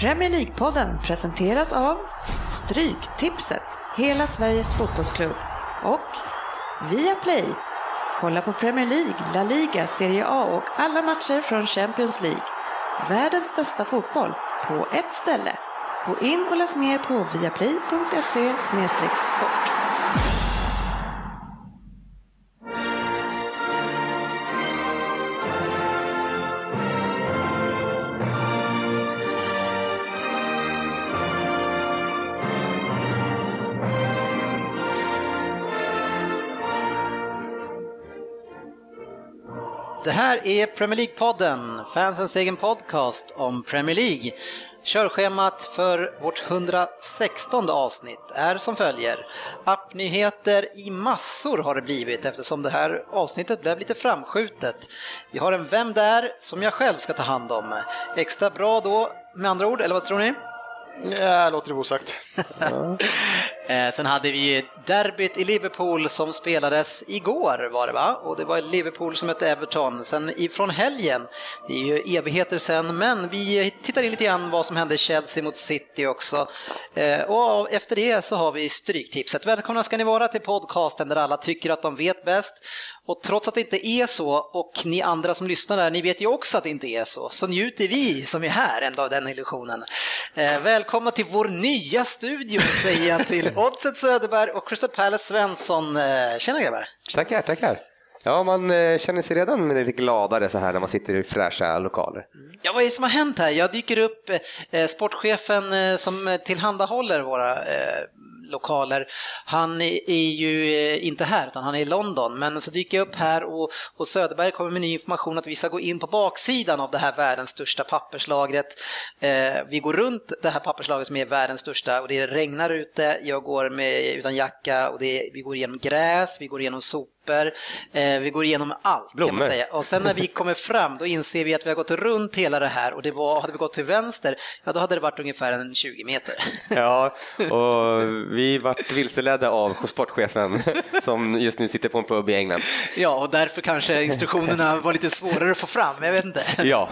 Premier League-podden presenteras av Stryktipset, hela Sveriges fotbollsklubb och Viaplay. Kolla på Premier League, La Liga, Serie A och alla matcher från Champions League. Världens bästa fotboll på ett ställe. Gå in och läs mer på viaplay.se sport. Det här är Premier League-podden, fansens egen podcast om Premier League. Körschemat för vårt 116 avsnitt är som följer. Appnyheter i massor har det blivit eftersom det här avsnittet blev lite framskjutet. Vi har en Vem där? som jag själv ska ta hand om. Extra bra då, med andra ord, eller vad tror ni? Ja, låter det osagt. Eh, sen hade vi derbyt i Liverpool som spelades igår var det va? Och det var Liverpool som mötte Everton. Sen ifrån helgen, det är ju evigheter sen, men vi tittar in lite grann vad som hände i Chelsea mot City också. Eh, och efter det så har vi Stryktipset. Välkomna ska ni vara till podcasten där alla tycker att de vet bäst. Och trots att det inte är så, och ni andra som lyssnar där, ni vet ju också att det inte är så, så njuter vi som är här ändå av den illusionen. Eh, välkomna till vår nya studio säger jag till Oddset Söderberg och Crystal Palace Svensson. Eh, tjena grabbar! Tackar, tackar. Ja, man eh, känner sig redan lite gladare så här när man sitter i fräscha lokaler. Ja, vad är det som har hänt här? Jag dyker upp, eh, sportchefen eh, som tillhandahåller våra eh, lokaler, han är ju eh, inte här utan han är i London. Men så dyker jag upp här och, och Söderberg kommer med ny information att vi ska gå in på baksidan av det här världens största papperslagret. Eh, vi går runt det här papperslagret som är världens största och det regnar ute, jag går med, utan jacka och det, vi går igenom gräs, vi går igenom sopor, eh, vi går igenom allt kan Blommor. man säga. Och sen när vi kommer fram då inser vi att vi har gått runt hela det här och det var, hade vi gått till vänster, ja då hade det varit ungefär en 20 meter. Ja, och vi vart vilseledda av sportchefen som just nu sitter på en pub i England. Ja, och därför kanske instruktionerna var lite svårare att få fram, jag vet inte. Ja,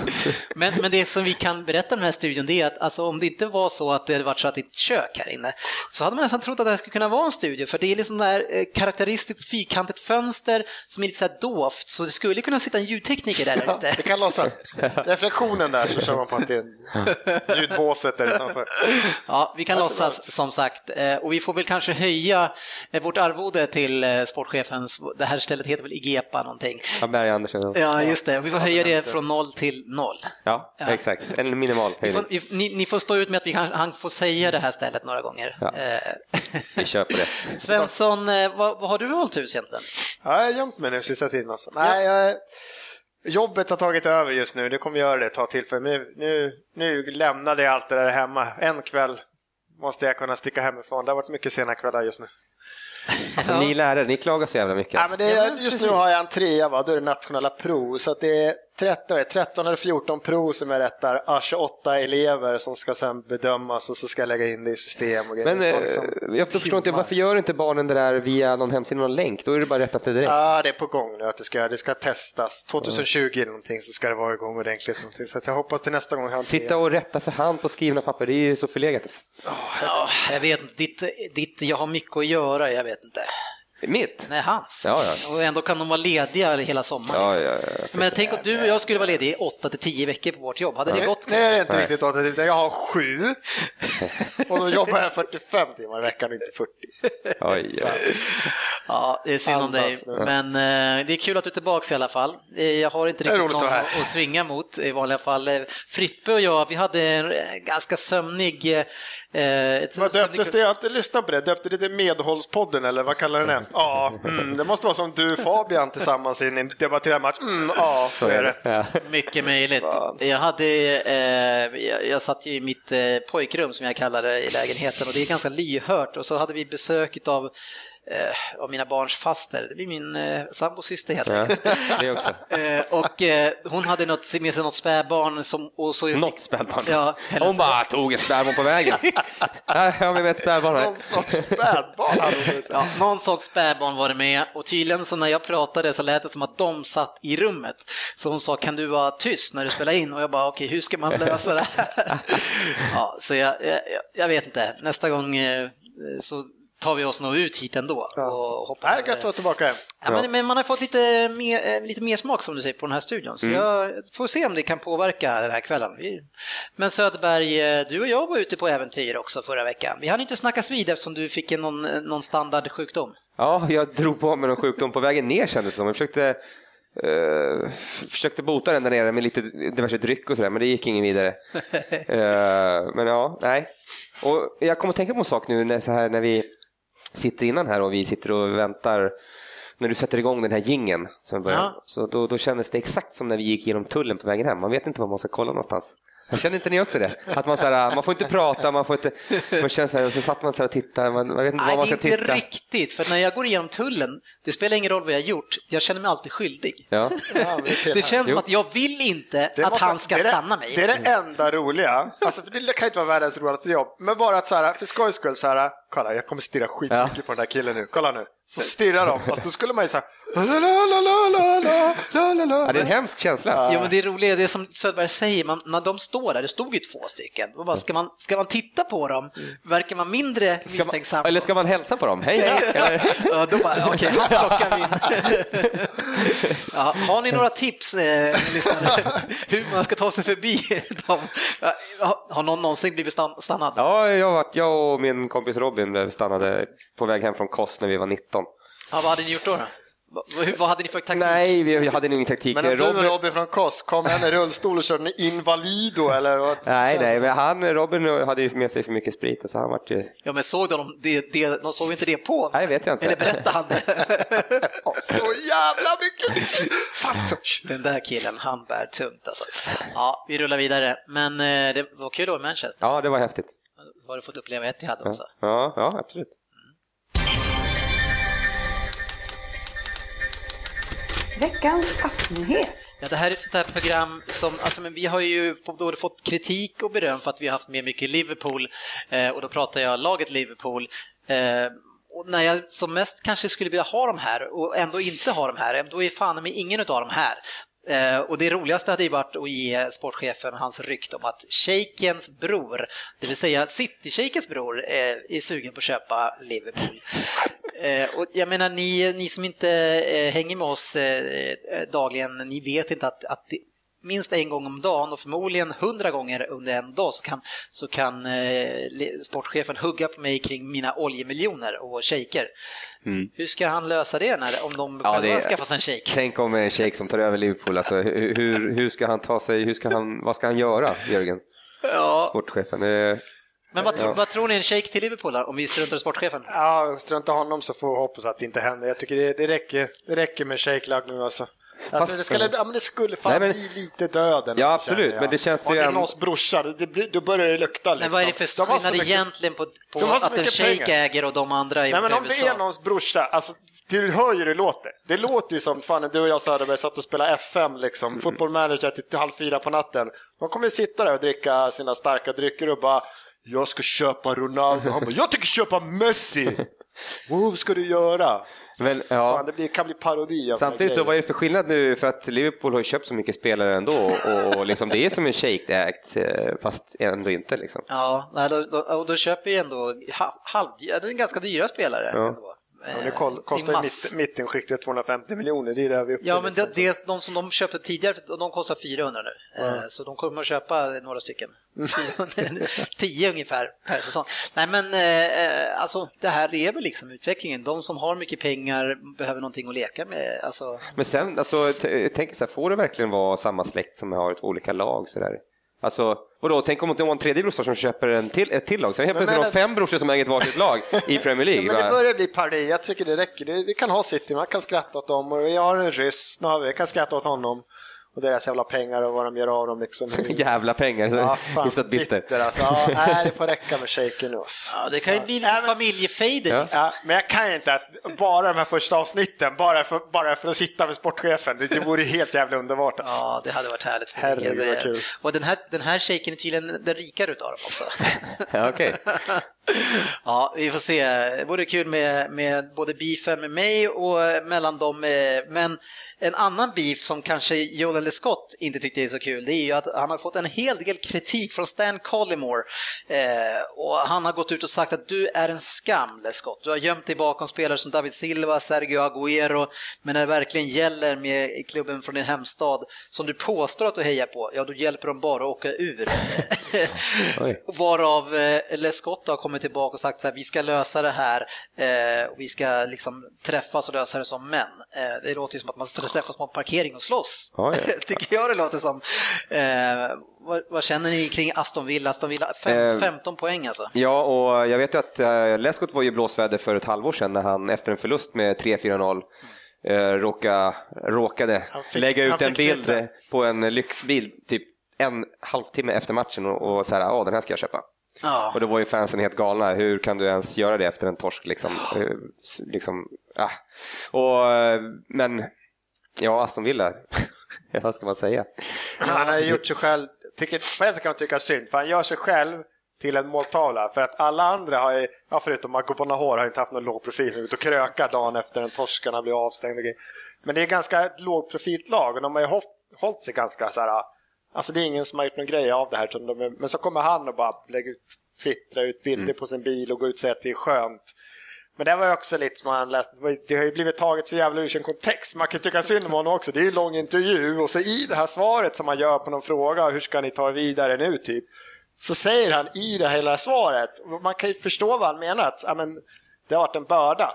Men, men det som vi kan berätta om den här studion det är att alltså, om det inte var så att det hade varit så att det är ett kök här inne så hade man nästan trott att det här skulle kunna vara en studio för det är liksom där eh, karaktäristiskt fyrkantigt fönster som är lite så här dovt så det skulle kunna sitta en ljudtekniker där Ja, ute. det kan låtsas. Reflektionen där så kör man på att det är en ljudbåset där utanför. Ja, vi kan låtsas som sagt Eh, och vi får väl kanske höja eh, vårt arvode till eh, sportchefens, det här stället heter väl Igepa någonting. ja Berg Andersson. Ja, just det. Vi får höja det från noll till noll. Ja, Ja. exakt. En minimal höjning. ni, ni får stå ut med att vi kan, han får säga det här stället några gånger. Ja. Vi kör på det. Svensson, vad, vad har du hållit hus egentligen? Ja, jag har gömt mig nu sista tiden alltså. Nej, jag, jobbet har tagit över just nu. Det kommer göra det ett tag till. För nu, nu, nu lämnade jag allt det där hemma. En kväll måste jag kunna sticka hemifrån. Det har varit mycket sena kvällar just nu. Alltså, Ni lärare, ni klagar så jävla mycket. Ja, Alltså. men det, Ja, just nu har jag en trea, va? då är det nationella prov. Så att det är 13, 13 eller 14 prov som jag rättar, ah, 28 elever som ska sen bedömas och så ska jag lägga in det i system och. Men Det eh, liksom jag förstår inte, varför gör inte barnen det där via någon hemsida, någon länk? Då är det bara att rätta sig direkt. Ja, det är på gång nu att det ska, det ska testas. 2020 eller någonting så ska det vara igång ordentligt. Någonting. Så att jag hoppas till nästa gång Sitta och rätta för hand på skrivna papper, det är ju så förlegat. Ja, jag vet inte, ditt, ditt, jag har mycket att göra, jag vet inte. Mitt? Nej, hans. Ja, ja. Och ändå kan de vara lediga hela sommaren. Ja, liksom. ja, ja. Men tänk att du och jag skulle vara lediga i 8 till 10 veckor på vårt jobb. Hade det gått? Nej, det är inte Nej. riktigt åt utan jag har sju. och då jobbar jag 45 timmar i veckan, inte 40. Oj, ja. Ja, det är synd om dig. Men eh, det är kul att du är tillbaka i alla fall. Eh, jag har inte Det är riktigt någon att att, svinga mot i vanliga fall. Eh, Frippe och jag, vi hade en ganska sömnig... Eh, ett Vad döptes sömnig- det? Jag har inte lyssnat på det. Döpte det till Medhållspodden eller vad kallar den det? Ja, mm, det måste vara som du och Fabian tillsammans i en debatterad match. Mm, ja, så är det. Ja. Mycket möjligt. Jag, hade, eh, jag, jag satt ju i mitt eh, pojkrum som jag kallar det i lägenheten och det är ganska lyhört och så hade vi besök av eh, av mina barns faster. Det blir min eh, sambos syster helt Ja, enkelt. det också. Eh, och eh, hon hade något, med sig något spädbarn som... Och så Något spädbarn. Ja, hennes- Hon bara tog ett spädbarn på vägen. Här har vi ett spädbarn. Någon sorts spädbarn. Ja, någon sorts spädbarn var det med och tydligen så när jag pratade så lät det som att de satt i rummet. Så hon sa, kan du vara tyst när du spelar in? Och jag bara, okej, hur ska man lösa det här? Ja, så jag, jag, jag vet inte, nästa gång eh, så tar vi oss nog ut hit ändå. Och hoppar Nej, gött att vara tillbaka. Ja, men, men man har fått lite mer, eh, lite mer smak som du säger på den här studion, så jag får se om det kan påverka den här kvällen. Men Söderberg, eh, du och jag var ute på äventyr också förra veckan. Vi hann inte snackas vid eftersom du fick en, någon, någon standardsjukdom. Ja, jag drog på mig någon sjukdom på vägen ner kändes det som. Jag försökte, eh, försökte bota den där nere med lite diverse dryck och sådär, men det gick ingen vidare. Eh, men ja, nej. Och jag kommer att tänka på en sak nu när, så här, när vi sitter innan här och vi sitter och väntar när du sätter igång den här gingen som börjar, Ja. så då, då kändes det exakt som när vi gick genom tullen på vägen hem. Man vet inte var man ska kolla någonstans. Jag känner inte ni också det? Att man, så här, man får inte prata, man får inte... Man känner så här, och så satt man så här och tittade, man, man vet inte Nej, var det man är ska inte titta. riktigt, för när jag går igenom tullen, det spelar ingen roll vad jag har gjort, jag känner mig alltid skyldig. Ja. Är Det känns som att jag vill inte Det att måste- han ska det är det- stanna mig. Det är det enda roliga. Alltså, för det kan inte vara världens roligaste jobb. Men bara att så här, för skojs skull, så här, kolla jag kommer stirra skitmycket Ja. på den här killen nu. Kolla nu. Så stirrar de. Alltså, då skulle man ju säga la Det är en hemsk känsla. Alltså. Ja, men det är roliga det är som Söderberg säger, man, när de står där, det stod ju två stycken. Bara, ska, man, ska man titta på dem? Verkar man mindre misstänksam? eller ska man hälsa på dem? Hej, hej! ja, då bara, okej, okay, här plockar vi in. ja, har ni några tips, eh, hur man ska ta sig förbi dem? Har någon någonsin blivit stannad? Ja, jag, var, jag och min kompis Robin blev stannade på väg hem från Kost när vi var 19 Ja, vad hade ni gjort då? då? Vad, vad hade ni för taktik? Nej, vi hade nog ingen taktik. Men om du med Robin, Robin från Kos kom han i rullstol och körde en invalido eller? Vad? nej, nej, det men han, Robin hade ju med sig för mycket sprit och så han vart ju... Ja, men såg de det, det, de såg inte det på? Nej, vet jag inte. Eller berättade han det? Så jävla mycket sprit! Fan! Den där killen, han bär tungt alltså. Ja, vi rullar vidare. Men eh, det var kul då i Manchester. Ja, det var häftigt. Har du fått uppleva Etihad också? Ja, ja absolut. Veckans appnyhet. Ja, det här är ett sånt här program som, alltså men vi har ju både fått kritik och beröm för att vi har haft med mycket Liverpool eh, och då pratar jag laget Liverpool. Eh, och när jag som mest kanske skulle vilja ha de här och ändå inte ha de här, eh, då är fan med ingen av de här. Eh, och det roligaste hade ju varit att ge sportchefen hans rykte om att shejkens bror, det vill säga city-shejkens bror, eh, är sugen på att köpa Liverpool. Eh, och jag menar, ni, ni som inte eh, hänger med oss eh, eh, dagligen, ni vet inte att, att det, minst en gång om dagen och förmodligen hundra gånger under en dag så kan, så kan eh, sportchefen hugga på mig kring mina oljemiljoner och shaker. Mm. Hur ska han lösa det när, om de Ja, själva skaffar sig en shake? Tänk om en shake som tar över Liverpool. Alltså, hur, hur, hur ska han ta sig, hur ska han, vad ska han göra, Jörgen? Ja. Sportchefen. Men vad, Ja. vad tror ni en shake till Liverpool om vi struntar i sportchefen? Ja, strunta honom så får vi hoppas att det inte händer. Jag tycker det, det, räcker, det räcker med shake-lag nu alltså. Fast- det, skulle, ja, men det skulle fan Nej, men- bli lite döden. Ja, alltså, absolut, men det känns Och ju till äm- någons brorsa, det, blir- då börjar det lukta. Liksom. Men vad är det för De har så skillnad mycket- egentligen på, på De att en shake pengar. äger och de andra är Nej men i om det är någons brorsa, alltså du hör ju hur det låter. Det låter ju som fan du och jag Söderberg satt och spelade FM liksom, fotboll manager till, till halv fyra på natten. De kommer sitta där och dricka sina starka drycker och bara jag ska köpa Ronaldo. Han bara, jag tänker köpa Messi. Vad ska du göra? men, ja. Fan, det blir, kan bli parodi av Samtidigt så vad är det för skillnad nu för att Liverpool har köpt så mycket spelare ändå och, och liksom, det är som en shake-ägt eh, fast ändå inte liksom. Ja, nej, då, då, och då köper ju ändå ha- halv, ja, det är ganska dyra spelare. Ja. Ändå. Ja, det Eh, kostar ju mass- mitt, mittenskiktet 250 miljoner, det är där vi är uppe Ja, men det, det, de som de köpte tidigare, de kostar 400 nu. Eh, Så de kommer att köpa några stycken. 400, 10 ungefär per säsong. Nej, men eh, alltså det här är väl liksom utvecklingen. De som har mycket pengar behöver någonting att leka med. Alltså, Men sen, alltså, t- jag tänker så här, får det verkligen vara samma släkt som har två olika lag sådär? Alltså, vadå, tänk om det var en tredje brorsa som köper en till, ett till lag, så helt plötsligt har fem brorsor som äger ett varsitt lag i Premier League. men det börjar bli parodi, jag tycker det räcker. Vi kan ha City, man kan skratta åt dem och jag har en ryss, nu har vi, jag kan skratta åt honom. Och deras jävla pengar och vad de gör av dem. Liksom. Jävla pengar, så Ja, fan, hyfsat bitter. bitter alltså. Ja, nej, det får räcka med shaken nu. Ja, det kan ju bli lite Ja, men- familjefejder. Ja. Liksom. Ja, men jag kan ju inte att bara de här första avsnitten, bara för, bara för att sitta med sportchefen, det, det vore helt jävla underbart. Alltså. Ja, det hade varit härligt. För Herregud, vad kul. Och den här, den här shaken är tydligen den rikare utav dem också. Ja, okej. Ja, vi får se. Det vore kul med, med både beefen med mig och mellan dem. eh, Men en annan beef som kanske Joel Lescott inte tyckte är så kul, det är ju att han har fått en hel del kritik från Stan Collymore. Eh, och han har gått ut och sagt att du är en skam, Lescott. Du har gömt dig bakom spelare som David Silva, Sergio Agüero, men när det verkligen gäller med klubben från din hemstad, som du påstår att du hejar på, ja då hjälper de bara att åka ur. Varav eh, Lescott har kommit tillbaka och sagt så här, vi ska lösa det här eh, och vi ska liksom träffas och lösa det som män. Eh, det låter ju som att man träffas på en parkering och slåss. Ja, ja. Tycker jag det låter som. Eh, vad, vad känner ni kring Aston Villa? Aston Villa, fem, Eh, 15 poäng alltså. Ja, och jag vet ju att äh, Lescott var ju blåsväder för ett halvår sedan när han efter en förlust med 3-4-0 äh, råka, råkade fick- lägga ut en bild eh, på en lyxbil typ en halvtimme efter matchen och, och så här, ja den här ska jag köpa. Ja. Och då var ju fansen helt galna. Hur kan du ens göra det efter en torsk liksom? Liksom ah. och, men, ja, Aston Villa, vad ska man säga? Han har gjort sig själv, tycker, på ett sätt kan man tycka synd, för han gör sig själv till en måltavla. För att alla andra har ju, ja, förutom Marco Bonahor, har inte haft någon låg profil. Han ute och krökar dagen efter en torskarna blir avstängd och grejer. Men det är ganska ett lågprofilt lag och de har ju hållit, hållit sig ganska så här. Alltså det är ingen som har gjort någon grej av det här. de Men så kommer han och bara lägger ut, twittrar ut bilder på sin bil och går ut och säger att det är skönt. Men det var ju också lite som man läste, det det har ju blivit taget så jävla ur sin kontext. Man kan tycka synd om honom också. Det är ju en lång intervju och så i det här svaret som han gör på någon fråga, hur ska ni ta er vidare nu typ? Så säger han i det hela svaret, man kan ju förstå vad han menar, att ja, men, det har varit en börda.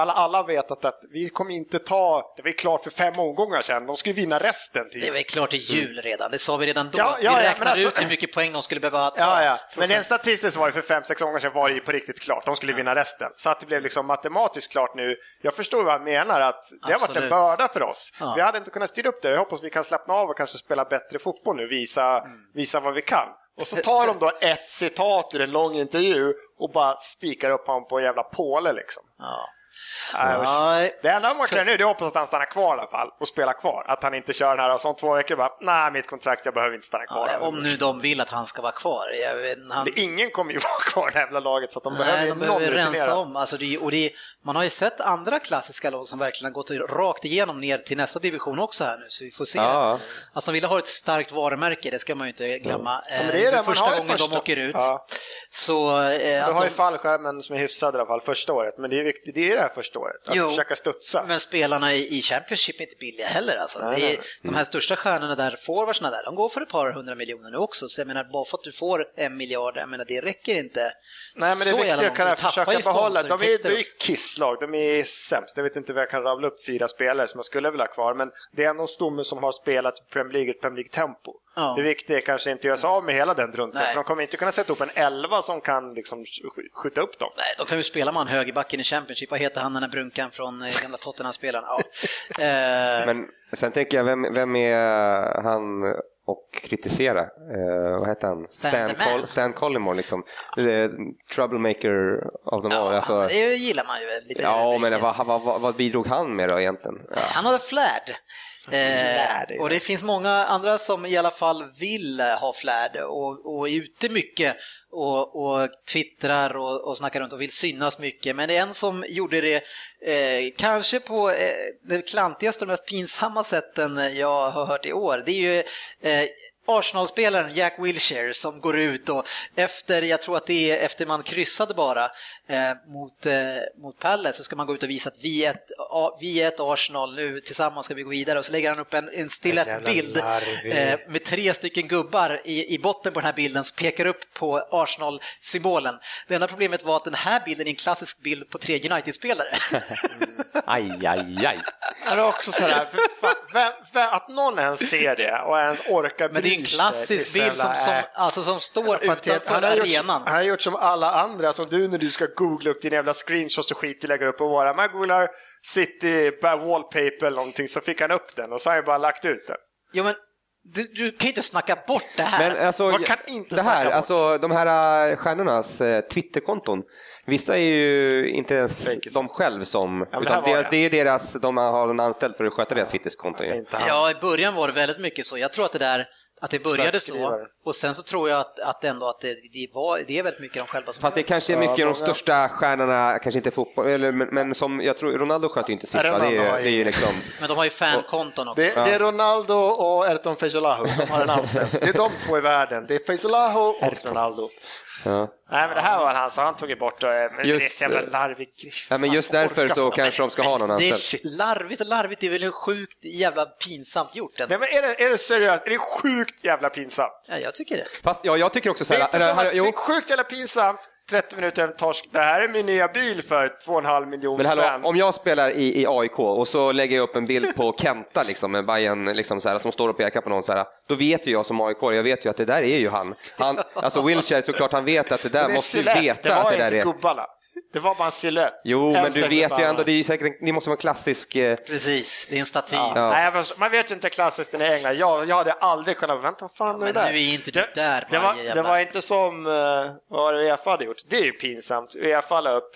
Alla, alla vet att, att vi kommer inte ta, det var ju klart för fem omgångar sedan, de skulle vinna resten. Typ. Det var ju klart i jul redan, det sa vi redan då. Ja, ja, vi ja, räknade alltså- ut hur mycket poäng de skulle behöva ta. Ja, ja. Men rent statistiskt var det för fem, sex gånger sedan var det ju på riktigt klart. De skulle vinna resten. Så att det blev liksom matematiskt klart nu. Jag förstår vad han menar, att det har varit en börda för oss. Ja. Vi hade inte kunnat styra upp det. Jag hoppas vi kan slappna av och kanske spela bättre fotboll nu, visa, Mm. visa vad vi kan. Och så tar de då ett citat ur en lång intervju och bara spikar upp honom på en jävla påle liksom. Ja. Nej. Det enda man kan nu det är att hoppas att han stannar kvar i alla fall och spelar kvar. Att han inte kör den här och så om två veckor bara, nej mitt kontrakt, jag behöver inte stanna kvar. Ja, om nu de vill att han ska vara kvar. Jag vet, han... Det- Ingen kommer ju vara kvar i det här jävla laget så att de Nej, behöver de någon behöver rensa om. Alltså det, och det, man har ju sett andra klassiska lag som verkligen har gått rakt igenom ner till nästa division också här nu, så vi får se. Ja. Alltså Villa har ett starkt varumärke, det ska man ju inte glömma. men det är det, Eh, man första gången de första- åker ut. Ja. Så eh, Du har ju de, fallskärmen som är hyfsad i alla fall första året, men det är viktigt, det är det här första året. Att Jo. försöka studsa. men spelarna i Championship är inte billiga heller. Alltså. Nej, är, nej. De här största stjärnorna där, forwardsarna där, de går för ett par hundra miljoner nu också. Så jag menar, bara för att du får en miljard, jag menar, det räcker inte. Nej, men det så är jävla viktigt att kunna försöka ju behålla. De är, de är kisslag, de är sämst. Jag vet inte vad jag kan rabbla upp fyra spelare som jag skulle vilja ha kvar, men det är ändå stomme som har spelat Premier League, ett Premier League-tempo. Ja. Det viktiga är kanske inte att göra sig av med hela den drunten, för de kommer inte kunna sätta upp en elva som kan liksom sk- skjuta upp dem. Nej, de kan ju spela med han högerbacken i Championship. Vad heter han den där brunkan från eh, gamla Tottenham-spelaren? Ja. Eh, Men sen tänker jag, vem, vem är han och kritisera? Eh, vad heter han? Stan the man. Col- Stan Collymore liksom. Eh, troublemaker av dem all. ja, Alltså, det gillar man ju lite. ja, men vad, vad, vad, vad bidrog han med då egentligen? Ja. Han hade flärd. Eh, och det finns många andra som i alla fall vill eh, ha flärd och, och är ute mycket och, och twittrar och, och snackar runt och vill synas mycket. Men det är en som gjorde det eh, kanske på eh, det klantigaste och mest pinsamma sätten jag har hört i år. Det är ju eh, Arsenal-spelaren Jack Wilshere som går ut och efter, jag tror att det är efter man kryssade bara eh, mot, eh, mot Palace så ska man gå ut och visa att vi är, ett, a, vi är ett Arsenal, nu tillsammans ska vi gå vidare och så lägger han upp en, en Jävla bild eh, med tre stycken gubbar i, i botten på den här bilden som pekar upp på Arsenal-symbolen. Det enda problemet var att den här bilden är en klassisk bild på tre United-spelare. Aj, aj, aj. Det är också sådär, för fan, vem, vem, att någon ens ser det och ens orkar det är en klassisk det bild som, som, alltså, som står Patet. utanför han, har gjort, arenan. han har gjort som alla andra, som du när du ska googla upp dina jävla screenshots och skit du lägger upp på våra. Man googlar City wallpaper eller någonting så fick han upp den och så har han bara lagt ut den. Jo, men du, du kan ju inte snacka bort det här. Men alltså, Man kan inte det här, snacka bort. alltså de här äh, stjärnornas äh, Twitterkonton, vissa är ju inte ens Fake. de själv som, det här utan var deras, det. det är ju deras, de har en anställd för att sköta deras Twitterkonton. han. Ja, i början var det väldigt mycket så. Jag tror att det där att det började så och sen så tror jag att, att ändå att det, det, var, det är väldigt mycket de själva som Fast det kanske är Ja, mycket de många- största stjärnorna, kanske inte fotboll, eller, men, men som jag tror, Ronaldo sköter ju inte sitt, det, är, ju- det är ju liksom, Men de har ju fankonton också. Det, det är Ronaldo och Erton Feijolahu. De har en anställd. Det är de två i världen. Det är Feijolahu och Ronaldo. ja. Nej, men det här var han, så han tog ju bort det. Men Just det är så jävla det. larvigt. ja, men just därför så kanske de ska ha någon Det anställd. är larvigt och larvigt, det är väl sjukt jävla pinsamt gjort. Nej, men är det, är det seriöst? Är det sjukt jävla pinsamt? Ja, jag tycker det. Fast ja, jag tycker också så Det är här, inte eller, som här, att, det är sjukt jävla pinsamt. 30 minuter en torsk. Det här är min nya bil för 2,5 miljoner spänn. om jag spelar i, i AIK och så lägger jag upp en bild på Kenta liksom, med Bayern liksom så här, som står och pekar på någon så här, då vet ju jag som AIK, jag vet ju att det där är ju han. han alltså Wilshire, såklart han vet att det där det är måste ju veta det att det där inte är. gubbarna. Det var bara en silhuett. Jo, men En du vet ju bara- ändå, det är ju säkert, en- det måste vara en klassisk... Eh, Precis, det är en staty. Ja. Nej, jag förstår. man vet ju inte klassiskt i England. Jag, jag hade aldrig kunnat, vänta vad fan är men det där? nu är inte du där det, var, varje det jävla- var inte som, eh, vad var det Uefa hade gjort? Det är ju pinsamt. Uefa la upp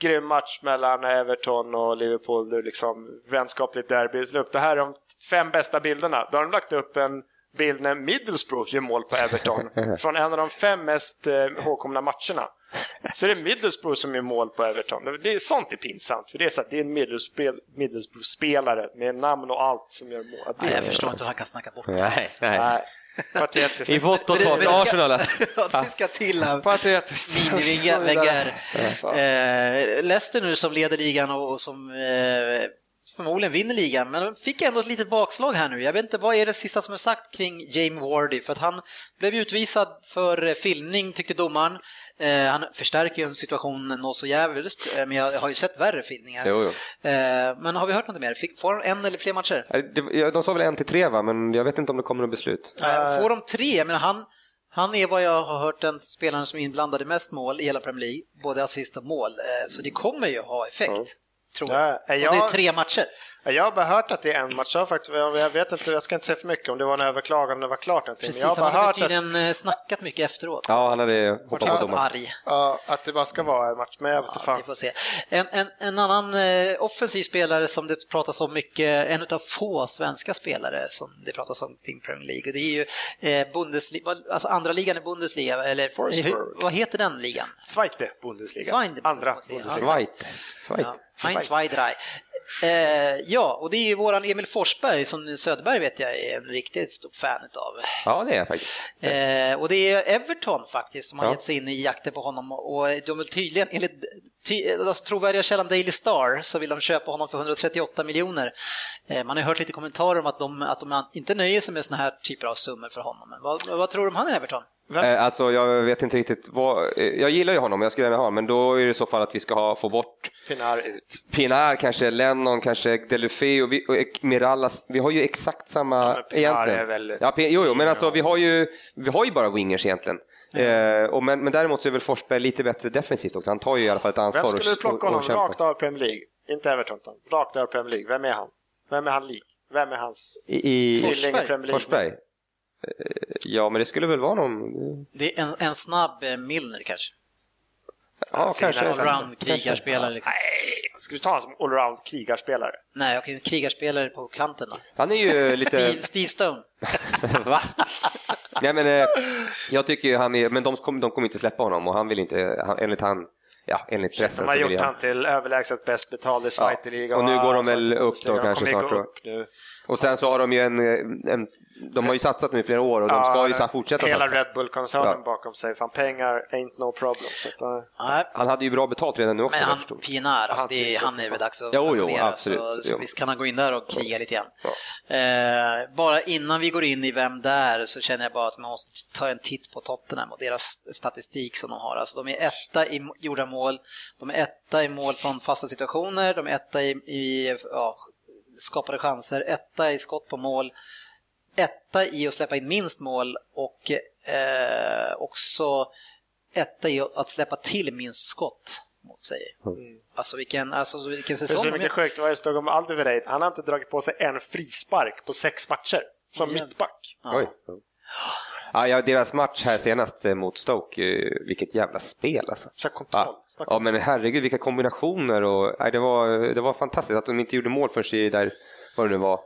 grym match mellan Everton och Liverpool, det är liksom vänskapligt derby. Det här är de fem bästa bilderna. Då har de lagt upp en bild när Middlesbrough gör mål på Everton från en av de fem mest eh, ihågkomna matcherna. Så det är Middlesbrough som gör mål på Everton. Det är, sånt är pinsamt, för det är, så att det är en Middlesbrough- Middlesbrough-spelare med namn och allt som gör mål. Det Nej, är- jag förstår inte hur han kan snacka bort det. nej, nej. Nej, patetiskt. I vått och torrt, Arsenal. Det ska till han. Patetiskt. Mini-Wenger. Fan. Eh, Leicester nu som leder ligan och som eh, förmodligen vinner ligan, men fick ändå ett litet bakslag här nu. Jag vet inte, vad är det sista som är sagt kring Jamie Wardy? För att han blev utvisad för eh, filmning, tyckte domaren. Eh, han förstärker ju en situation något så jävligt, eh, men jag har ju sett värre filmningar. Jo, jo. Eh, men har vi hört något mer? Fick, får han en eller fler matcher? Ja, De sa väl en till tre va, men jag vet inte om det kommer något beslut. Eh, Får de tre? Men han, han är vad jag har hört den spelaren som är inblandad i mest mål i hela Premier League, både assist och mål. Eh, Så det kommer ju ha effekt, tror jag. Ja, Och det jag- är tre matcher. Jag har bara hört att det är en match. Jag, har faktiskt, jag vet inte, jag ska inte säga för mycket om det var en överklagan och det var klart någonting. Precis, men jag har han hade hört att, tydligen eh, snackat mycket efteråt. Ja, han hade hoppat på arg. ja, att det bara ska vara en match, men jag vet Ja, fan. vi får se. En, en, en annan eh, offensiv spelare som det pratas om mycket, en av få svenska spelare som det pratas om kring Premier League, och det är ju eh, Bundesliga, alltså andra ligan i Bundesliga, eller hur, vad heter den ligan? Zweite Bundesliga. Zweite Andra Bundesliga. Bundesliga. Schweiz. Schweiz. Ja, Heinz zwei, drei. Eh, ja, och det är ju våran Emil Forsberg som Söderberg vet jag är en riktigt stor fan utav. Ja, det är jag faktiskt. Eh, och det är Everton faktiskt som har Ja. gett sig in i jakten på honom och de är tydligen, enligt ty, alltså, trovärdiga källan Daily Star, så vill de köpa honom för 138 miljoner. Eh, man har ju hört lite kommentarer om att de, att de inte nöjer sig med såna här typer av summor för honom. Vad, vad tror du om han i Everton? Eh, alltså, jag vet inte riktigt vad... eh, Jag gillar ju honom, jag skulle gärna ha men då är det i så fall att vi ska ha, få bort Pinar ut. Pinar, kanske Lennon, kanske Delufeu och, vi, och Ek- Mirallas. Vi har ju exakt samma men Pinar egentligen. är väl- Ja, Pin- jo, jo, men alltså vi har ju, vi har ju bara wingers egentligen. Eh, och men, men däremot så är väl Forsberg lite bättre defensivt också. Han tar ju i alla fall ett ansvar. Vem skulle du plocka och- och honom kämpar. rakt av Premier League? Inte Everton, utan rakt av Premier League. Vem är han? Vem är han lik? Vem är hans I, i tvilling i Forsberg. Premier League? Forsberg? Eh, Ja, men det skulle väl vara någon... Det är en, en snabb eh, Milner kanske. Ja, kanske. Allround krigarspelare. Liksom. Nej, ska du ta honom som allround krigarspelare? Nej, okej, en krigarspelare på kanten då. Han är ju lite... Steve, Steve Stone. Va? Nej, men eh, jag tycker ju han är... Men de kommer, de kommer inte släppa honom och han vill inte... Han, enligt han... Ja, enligt pressen De har så vill gjort han... till överlägset bäst betald i Zweite-liga. och nu går de väl upp då de kanske snart, upp nu. Och sen så har de ju en, en de har ju satsat nu i flera år och de ska ju sa- fortsätta Hela satsa. Red Bull-koncernen Ja. bakom sig. Fan, pengar ain't no problem. Så att, eh, Han hade ju bra betalt redan nu också. Men han. Pienaar, alltså Han det, han är väl dags att Jo, jo, pensionera, absolut. Så, så visst kan han gå in där och kriga lite grann. Eh, bara innan vi går in i vem där så känner jag bara att man måste ta en titt på Tottenham och deras statistik som de har. Alltså de är etta i gjorda mål, de är etta i mål från fasta situationer, de är etta i, i ja, skapade chanser, etta i skott på mål, etta i att släppa in minst mål och eh, också etta i att släppa till minst skott mot sig. Alltså vilken, alltså vilken Det är säsong så mycket sjukt. Det var ju Stockholm Alderweireld. Han har inte dragit på sig en frispark på sex matcher. som mittback. Oj. Ja, ja, deras match här senast eh, mot Stoke, eh, vilket jävla spel alltså. Så kontroll. Ja, ja om- men herregud vilka kombinationer och nej, det, var, det var fantastiskt att de inte gjorde mål förrän i där, vad det nu var.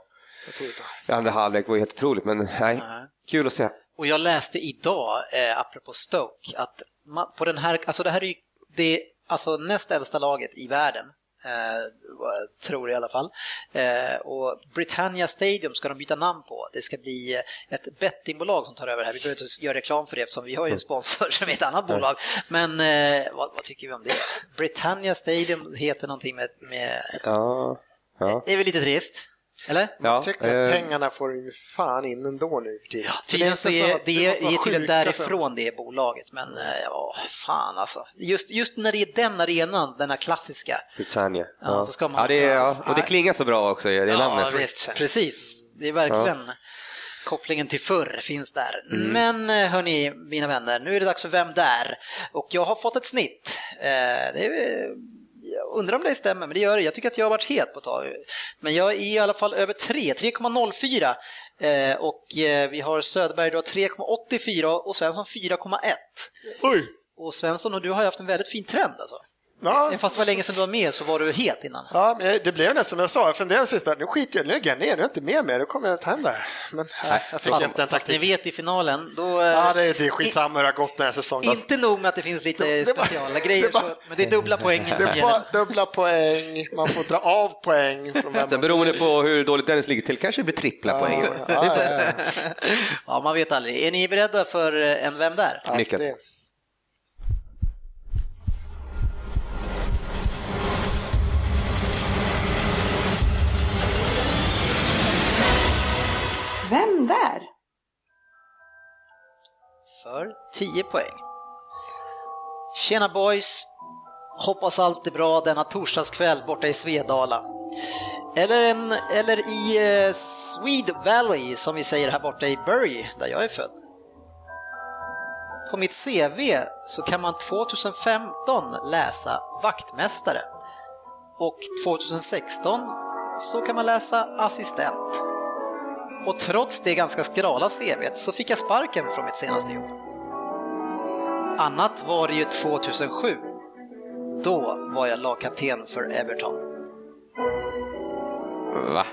I andra halvlek var helt otroligt men nej, kul att se. Och jag läste idag, eh, apropå Stoke, att man, på den här, alltså det här är ju det alltså näst äldsta laget i världen. Eh, vad jag tror i alla fall. Eh, och Britannia Stadium ska de byta namn på. Det ska bli ett bettingbolag som tar över det här. Vi behöver inte göra reklam för det eftersom vi har ju en sponsor som är ett annat bolag. Men eh, vad, vad tycker vi om det? Britannia Stadium heter någonting med... med Ja, ja. det är väl lite trist? Eller? ja Tycker att eh, pengarna får de ju fan in ändå nu. Ja, tydligen så är det, är tydligen därifrån det bolaget, men eh, ja, fan alltså. Just, just när det är den arenan, denna klassiska. Britannia. Ja, så ska man- ja, det är, ja, alltså, och det klingar så bra också, det Ja, namnet. visst, precis. Det är verkligen kopplingen till förr finns där. Mm. Men eh, hörni, mina vänner, nu är det dags för Vem där? Och jag har fått ett snitt. Eh, det är, jag undrar om det stämmer, men det gör det. Jag tycker att jag har varit het på ett tag. Men jag är i alla fall över 3, 3,04. Eh, och eh, vi har Söderberg då 3,84 och Svensson 4,1. Oj! Och Svensson, och du har ju haft en väldigt fin trend alltså. Ja, Fast det var länge sedan du var med så var du het innan. ja, men det blev nästan som jag sa. Jag funderade sist att nu skiter jag nu lägger jag ner, nu är jag inte med mer, då kommer jag ta hem där. Men nej, jag fick Fast, inte en fast ni vet i finalen, då... eh, Ja, det är, det är skitsamma hur det har gått den här säsongen. Inte nog med att det finns lite Det- det bara- speciella grejer, det bara- så, men det är dubbla poängen Det är bara dubbla poäng, man får dra av poäng. Från vem Sen beroende på hur dåligt Dennis ligger till kanske det blir trippla poäng. Ja, ja, ja, Ja, man vet aldrig. Är ni beredda för eh, en Vem där? ja, Vem där? För 10 poäng. Tjena boys! Hoppas allt är bra denna torsdagskväll borta i Svedala. Eller, en, eller i eh, Swede Valley som vi säger här borta i Bury, där jag är född. På mitt CV så kan man 2015 läsa vaktmästare och 2016 så kan man läsa assistent. Och trots det ganska skrala CVt så fick jag sparken från mitt senaste jobb. Annat var det ju 2007. Då var jag lagkapten för Everton. Va?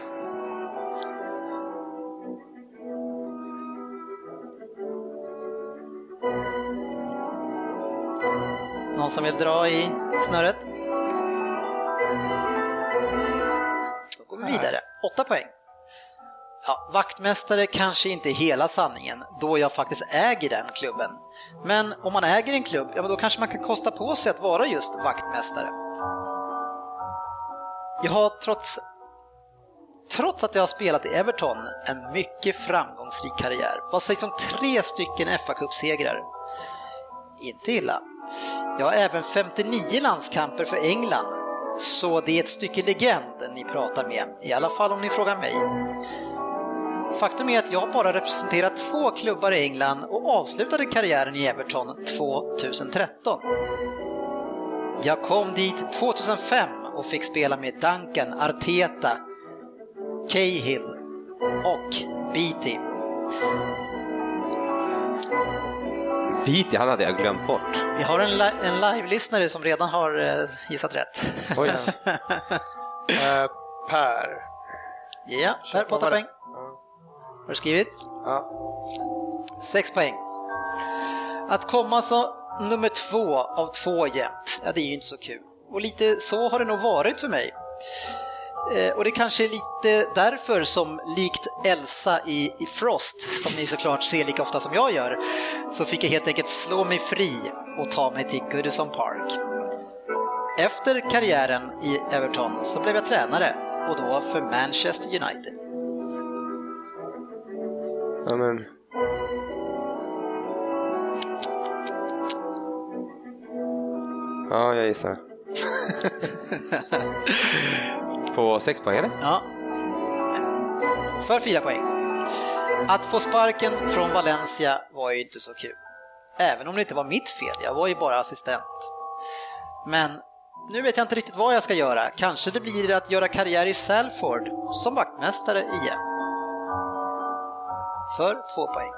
Någon som vill dra i snöret? Då går vi vidare. Åtta poäng. Ja, vaktmästare kanske inte är hela sanningen, då jag faktiskt äger den klubben. Men om man äger en klubb, ja då kanske man kan kosta på sig att vara just vaktmästare. Jag har trots, trots att jag har spelat i Everton en mycket framgångsrik karriär. Vad sägs om liksom tre stycken FA-cupsegrar? Inte illa. Jag har även 59 landskamper för England, så det är ett stycke legend ni pratar med, i alla fall om ni frågar mig. Faktum är att jag bara representerat två klubbar i England och avslutade karriären i Everton 2013. Jag kom dit 2005 och fick spela med Duncan, Arteta, Cahill och Beatty. Beatty, han hade jag glömt bort. Vi har en, li- en live-lyssnare som redan har eh, gissat rätt. Oj. Eh, per. Ja, där på åtta poäng. Har du skrivit? Ja. Sex poäng. Att komma så nummer två av två jämt, ja det är ju inte så kul. Och lite så har det nog varit för mig. Eh, och det kanske är lite därför som likt Elsa i, i Frost, som ni såklart ser lika ofta som jag gör, så fick jag helt enkelt slå mig fri och ta mig till Goodison Park. Efter karriären i Everton så blev jag tränare och då för Manchester United. Ja, men... Ja, jag gissar. På sex poäng eller? Ja. För fyra poäng. Att få sparken från Valencia var ju inte så kul. Även om det inte var mitt fel, jag var ju bara assistent. Men nu vet jag inte riktigt vad jag ska göra. Kanske det blir att göra karriär i Salford som vaktmästare igen. För två poäng.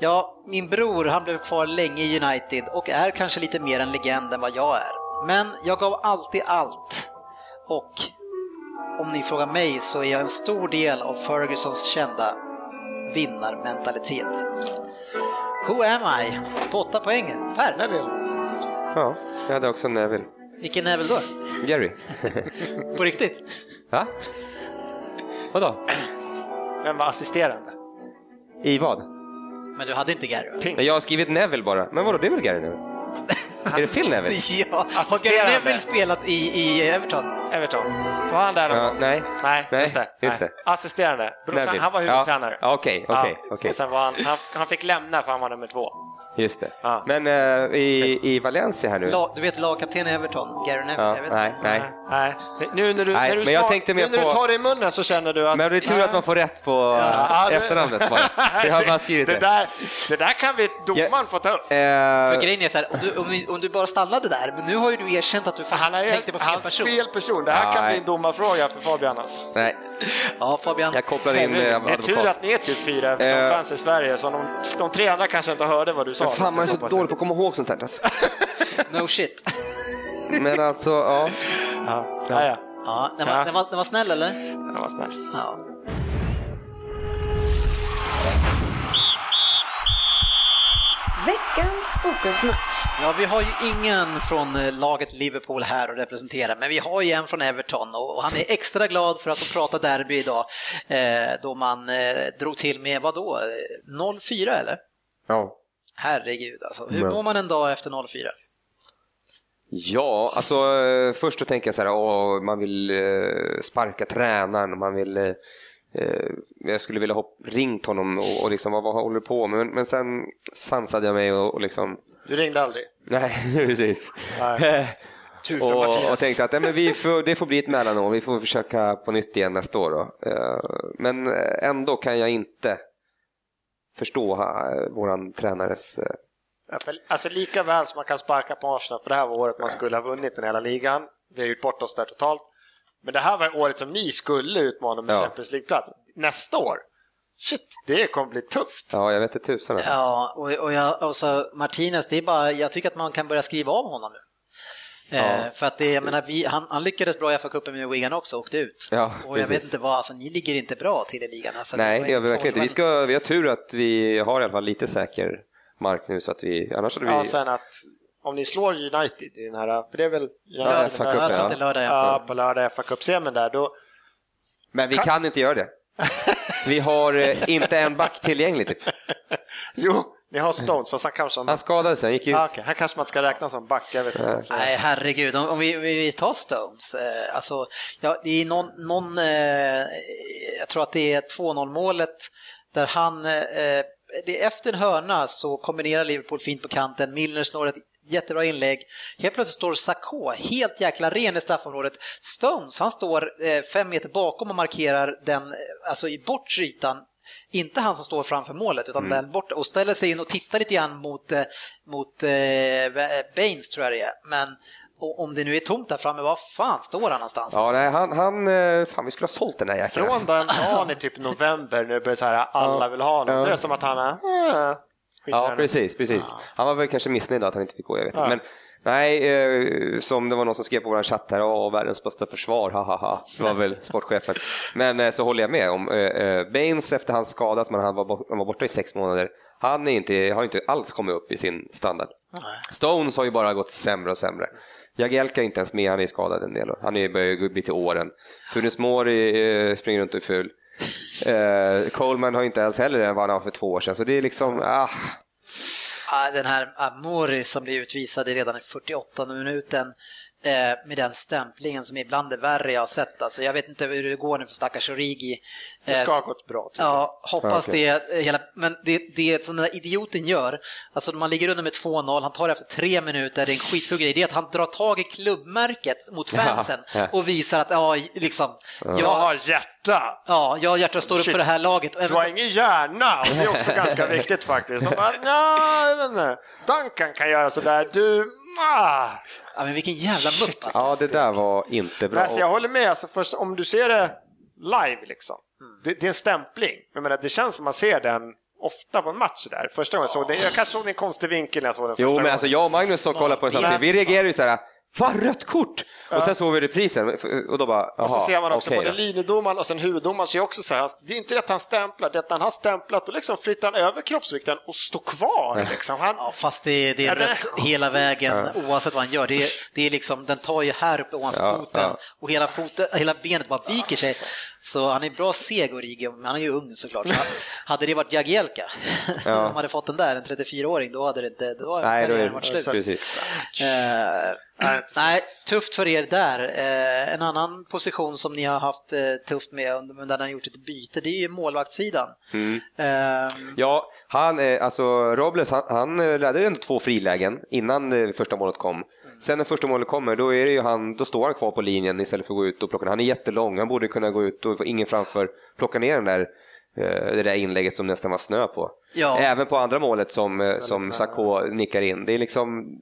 Ja, min bror han blev kvar länge i United och är kanske lite mer en legend än vad jag är. Men jag gav alltid allt. Och om ni frågar mig så är jag en stor del av Fergusons kända vinnarmentalitet. Who am I? På åtta poäng. Per, Neville. Ja, jag hade också Neville. vilken väl då? Jerry. På riktigt? Va? Vadå? Vem var assisterande? I vad? Men du hade inte Gary? va? Pinks. Jag har skrivit Neville bara. Men vadå, det är väl Gary Neville? är det Phil Neville? Ja, har Gary. Neville spelat i, i Everton? Everton. Var han där någon Ja, gång? nej. Nej, Nej, just det. just det. Assisterande. Brorsan, Neville. han var huvudtränare. Ja, Okej, okej, okej. Och sen var han, han, han fick lämna för han var nummer två. Just det. Ja. Men eh, i, i Valencia här nu? La, du vet lagkapten Everton, Gary Neville? Ja, nej, nej. Nej. Nu när du, Nej, när du, men jag smak- nu när på- du tar det i munnen så känner du att... Men det är tur att man får rätt på Ja, eh, det- efternamnet bara. Det har man skrivit det, det. där, det där kan vi domaren få ta upp. Eh, För grejen är så här, om du, om, du, om du bara stannade där, men nu har ju du erkänt att du Han faktiskt är tänkte på fel han person. fel person. Det här kan Nej. bli en domarfråga för Fabian. Alltså. nej, Ja, Fabian. jag kopplade in Det eh, är tur advokat. att ni är typ fyra Eh. Everton-fans i Sverige, så de, de tre andra kanske inte hörde vad du sa. Fan, man är så dålig på att komma ihåg sånt här. Alltså. No shit. Men alltså, ja. Ja, ja, ja. Ja, den, var, Ja. den, var, den var snäll eller? Det var snällt. Ja. Veckans fokusmatch. ja, vi har ju ingen från eh, laget Liverpool här att representera, men vi har ju en från Everton och, och han är extra glad för att få prata derby idag, eh, då man eh, drog till med, vad då, Eh, 0-4 eller? ja. Herregud alltså, hur Men- mår man en dag efter 0-4? Ja, alltså eh, först då tänker jag så här, åh, man vill eh, sparka tränaren, man vill eh, jag skulle vilja ha ringt honom och, och liksom, vad, vad håller du på med? Men, men sen sansade jag mig och, och liksom, Du ringde aldrig? nej, precis. Nej. Tur för och, Mattias. och tänkte att nej, men vi får, det får bli ett mellanår, vi får försöka på nytt igen nästa år. Då. Men ändå kan jag inte förstå eh, våran tränares... eh, Ja, för, alltså lika väl som man kan sparka på Arsenal, för det här var året man skulle ha vunnit den hela ligan. Vi har gjort bort oss där totalt. Men det här var året som ni skulle utmana med Ja. Champions League-plats. Nästa år, shit, det kommer bli tufft. Ja, jag vet inte tusan. Alltså. Ja, och, och, jag, och så Martinez, det är bara, jag tycker att man kan börja skriva av honom nu. Eh, för att det, jag menar, vi, han, han lyckades bra i FA-cupen med Wigan också, åkte ut. Ja, och jag precis. vet inte vad, alltså ni ligger inte bra till i ligan. Alltså, Nej, det gör vi en verkligen inte. Vi, ska, vi har tur att vi har i alla fall lite säker mark nu så att vi, annars hade vi... Ja, sen att om ni slår United i den här, för det är väl Ja, Jag tror att det är lördag, ja. ja, på lördag FA Cup-semin där, då, Men vi kan inte göra det. Vi har eh, inte en back tillgänglig typ. jo, ni har Stones, fast han kanske... Han skadade sig, han gick ut. Ah, okej, Han kanske man ska räkna som back, jag vet inte. Nej, herregud, om, om vi, vi, vi tar Stones, eh, alltså, ja, det är någon, någon eh, jag tror att det är 2-0 målet där han, eh, det är efter en hörna så kombinerar Liverpool fint på kanten, Milner slår ett jättebra inlägg, helt plötsligt står Sakho helt jäkla ren i straffområdet. Stones, han står eh, fem meter bakom och markerar den, eh, alltså i bortre ytan, inte han som står framför målet utan den borta och ställer sig in och tittar lite grann mot, eh, mot eh, Baines tror jag det är. Men och om det nu är tomt där framme, var fan står han någonstans? Ja, nej, han, han, eh, fan vi skulle ha sålt den där jäkeln. Från den dagen i typ november när det börjar så här, alla vill ha honom, Ja. det är som att han är... "Eh, i Ja, det." precis, precis. Han var väl kanske missnöjd att han inte fick gå, jag vet inte. Ja. Men nej, eh, som det var någon som skrev på vår chatt här, åh, världens bästa försvar, ha ha ha. Det var väl sportchefen. Men eh, så håller jag med om, eh, eh, Baines efter hans skada, som han var, han var borta i sex månader, han är inte, har inte alls kommit upp i sin standard. Stones har ju bara gått sämre och sämre. Jagielka är inte ens med, han är skadad en del. Han är börjar bli till åren. Tunis Mori eh, springer runt och är ful. Eh, Coleman har inte ens heller vad han har för två år sedan, så det är liksom, Ah, Den här Amori som blir utvisad redan i 48 minuten eh, med den stämplingen som ibland är värre jag har sett. Alltså, jag vet inte hur det går nu för stackars Origi. Det Eh, ska ha gått bra. Ja, hoppas Okej. det. eh, Hela, men det, det som den där idioten gör, alltså man ligger under med 2-0, han tar det efter tre minuter, det är en skitfull grej, det är att han drar tag i klubbmärket mot fansen Ja, ja. och visar att ja, liksom, Jag ja, har hjärta! Ja, jag och hjärtat står upp Shit. för det här laget. Du har ingen hjärna! Och det är också ganska viktigt faktiskt. De bara, "Nja, jag vet inte. Duncan kan göra sådär, du... Ah. Ja, men vilken jävla mupp alltså. ja det där var inte bra. Alltså, jag håller med, alltså, först, om du ser det live liksom. Det, det är en stämpling. Jag menar, det känns som man ser den ofta på en match där. Första gången jag såg den, jag kanske såg den i en konstig vinkel när jag såg den första Jo, men gången. alltså jag och Magnus så kollade på det samtidigt. Vi reagerade ju så här, fan rött kort! Och sen såg vi reprisen och då bara, jaha, Och så ser man också okej både då. linjedomaren och sen huvuddomaren ser också så här, det är inte det att han stämplar, det är att han har stämplat, då liksom flyttar han över kroppsvikten och står kvar. Liksom. Han, Ja, fast det, det är Ja, det- rött hela vägen oavsett vad han gör. Det är, det är liksom, den tar ju här uppe ovanför Ja, foten ja. och hela, foten, hela benet bara viker sig. Så han är bra seg Origi, men han är ju ung såklart. Så hade det varit Jagielka, om de hade fått den där, en 34-åring, då hade det inte, då hade Nej, då är varit slut. precis. Eh, Nej, tufft för er där. Eh, en annan position som ni har haft eh, tufft med, men där ni har gjort ett byte, det är ju målvaktssidan. Mm. Eh, Ja, han, alltså Robles, han, han räddade ju ändå två frilägen innan eh, första målet kom. Sen när första målet kommer, då, är det ju han, då står han kvar på linjen istället för att gå ut och plocka den. Han är jättelång, han borde kunna gå ut och ingen framför plocka ner den där, eh, det där inlägget som nästan var snö på. Ja. Även på andra målet som, eh, som Sakho nickar in. Det är liksom,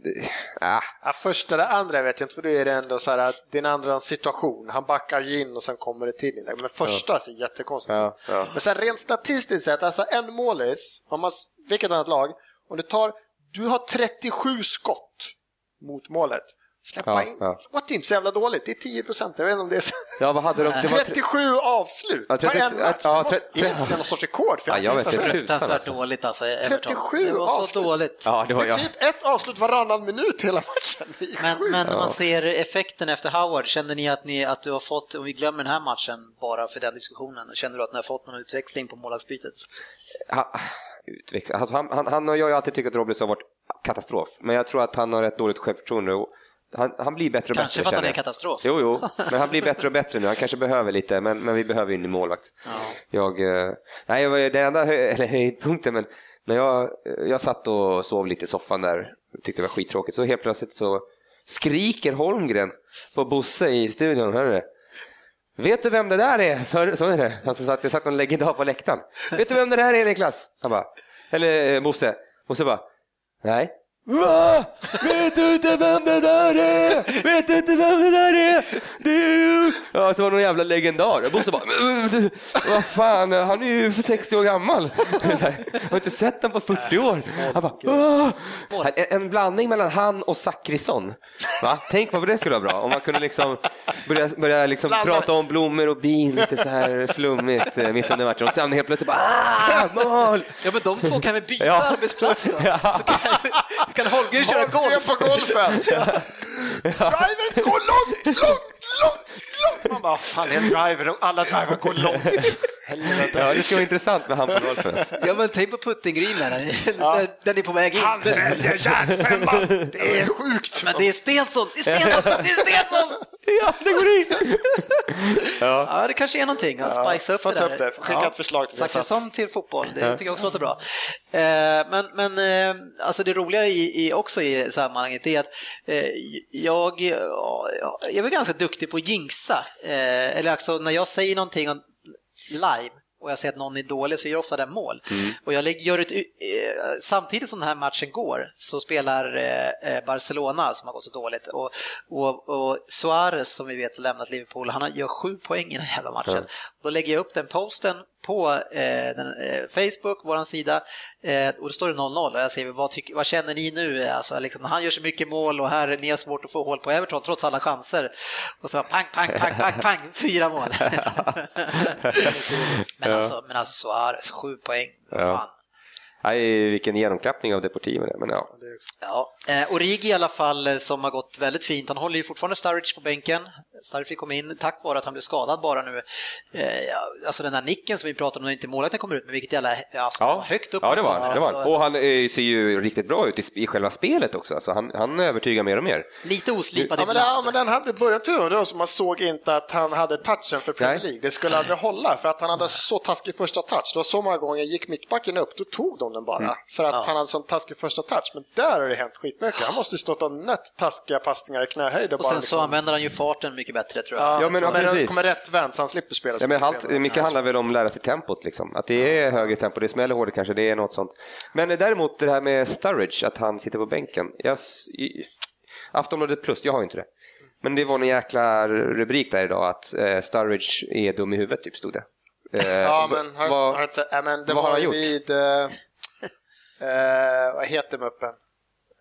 äh, Ja, första eller andra vet jag inte, för då är det ändå så här att det är en annan situation. Han backar ju in och sen kommer det till inlägg. Men första ser jättekonstigt ja, ja. Men sen rent statistiskt sett, alltså en målis, om man, vilket annat lag, om du tar, du har 37 skott mot målet. Släppa Ja, in, ja. det är inte så jävla dåligt, det är 10 procent, jag vet inte om det är så. Ja, vad hade de? Det var tre- 37 avslut Ja, på 30 en match. ja, det måste, det är någon sorts rekord. För Ja, jag vet inte. inte. fruktansvärt alltså. dåligt alltså, Everton. 37 Det var så avslut. dåligt. Ja, det var Det är typ ett avslut varannan minut hela matchen. Det är Men, sjukt. men när man ser effekten efter Howard, kände ni att, ni att du har fått, om vi glömmer den här matchen bara för den diskussionen, känner du att ni har fått någon utväxling på målvaktsbytet? Ha- Utveckla. Alltså, han, han, han har jag har alltid tyckt att Robles har varit katastrof, men jag tror att han har rätt dåligt självförtroende. Han, han blir bättre och Kanske bättre. för att han är katastrof. Jo, jo, men han blir bättre och bättre nu. Han kanske behöver lite, men, men vi behöver ju en ny målvakt. Jag, eh, nej, jag var ju- det enda hö, eller höjdpunkten, men när jag, jag satt och sov lite i soffan där, tyckte det var skittråkigt, så helt plötsligt så skriker Holmgren på Bosse i studion, hörru det? Vet du vem det där är? Så, så är det. Han som satt, det satt någon legendar på läktaren. Vet du vem det där är Niklas? Han bara, eller eh, Bosse. Bosse bara, nej. Va? Vet du inte vem det där är? Vet du inte vem det där är? Ju... Ja, så var det någon jävla legendar. Bosse bara, "Men, du, vad fan, han är ju 60 år gammal. Jag har inte sett honom på 40 år. Han bara, "Åh." en, blandning mellan han och Zachrisson. Va? Tänk vad det skulle vara bra om man kunde liksom börja, börja liksom prata om blommor och bin lite så här flummigt eh, mitt under matchen och sen helt plötsligt bara ah, mål! Ja, men de två kan vi byta Ja. arbetsplats då? Kan, Holger köra golf? på golfen! Drivern går långt, långt, långt, långt! Man bara, "Vad fan är en driver? Alla driver går långt. Helvete. Ja, det ska vara intressant med han på golfen. Ja, men tänk på puttinggreen där, där, den är på väg in. Han väljer järnfemman! Det är sjukt! Men det är Stensson! Det är Stensson! Det är Stensson! Ja, det går in! Ja, det kanske är någonting att spicea upp det där. upp det. Skicka ett förslag till mig Zachrisson till fotboll, det tycker jag också låter bra. Eh, men men eh, alltså det roliga i, i, också i sammanhanget är att eh, jag, ja, jag är ganska duktig på att jinxa. Eh, eller alltså när jag säger någonting om- live och jag ser att någon är dålig så gör jag ofta den mål. Och jag gör ett, eh, samtidigt som den här matchen går så spelar eh, eh, Barcelona som har gått så dåligt och, och, och Suarez som vi vet har lämnat Liverpool, han gör sju poäng i den här jävla matchen. Då lägger jag upp den posten på eh, den, eh, Facebook, vår sida, eh, och då står det 0-0 och jag säger vad, tycker, vad känner ni nu? Alltså, liksom, han gör så mycket mål och här ni har svårt att få hål på Everton trots alla chanser. Och så pang, pang, pang, pang, pang, fyra mål. men, alltså, men alltså Suarez, sju poäng. Ja. Fan. Nej, vilken genomklappning av Deportivo det, men ja. Ja, eh, Origi i alla fall eh, som har gått väldigt fint. Han håller ju fortfarande Sturridge på bänken. Sturridge fick komma in tack vare att han blev skadad bara nu. Eh, ja, alltså den där nicken som vi pratade om när inte målvakten kommer ut, men vilket jävla alltså, Ja, högt upp ja det var han. Det var. Alltså, Och han eh, ser ju riktigt bra ut i, i själva spelet också. Alltså, han, han övertygar mer och mer. Lite oslipad Ja, men, den, ja, men den hade börjat tur, så man såg inte att han hade touchen för Premier. League. Det skulle aldrig hålla för att han hade så taskig första touch. Det var så många gånger gick mittbacken upp, då tog de den bara. Mm. För att han hade sån taskig första touch. Men där har det hänt skitmycket. Han måste stått och nött taskiga passningar i knähöjd. Och bara sen så liksom- använder han ju farten mycket bättre tror jag. Ja, Ja, men ja, kommer, precis. kommer rätt vänt så han slipper spela så Ja, men fel. mycket handlar väl om att lära sig tempot, liksom. att det är högre tempo, det smäller hårdare kanske, det är något sånt. Men däremot det här med Sturridge, att han sitter på bänken. Jag, i, Aftonbladet plus, jag har ju inte det. Men det var en jäkla rubrik där idag att eh, Sturridge är dum i huvudet, typ stod det. Eh, Ja, men, har, vad- har, inte- ja, men det vad har var han ju gjort? vid, eh, eh, vad heter muppen?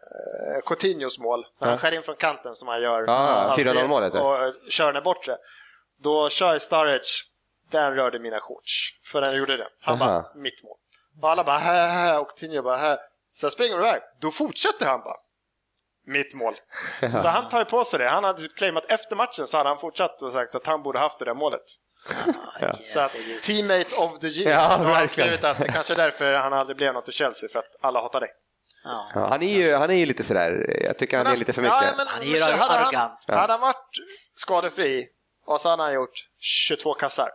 Eh, Coutinhos mål, när han skär in från kanten som han gör Ja, alltid 4-0 målet, ja. och eh, kör den bortre. Då kör Sturridge, den rörde mina shorts, för den gjorde det. Han Aha. bara, mitt mål. Och alla bara, hä, hä, och Coutinho bara, hä. Sen springer de iväg, då fortsätter han bara. Mitt mål. Så han tar ju på sig det. Han hade claimat efter matchen så hade han fortsatt och sagt att han borde haft det där målet. Så att teammate of the year. Ja, har han skrivit att det kanske är därför han aldrig blev något i Chelsea, för att alla hatar dig. Ja. Han, är ju, han är ju lite sådär, jag tycker han är lite för mycket. Ja, men, Han är ju hade han, arrogant. hade han varit skadefri och så hade han gjort 22 kassar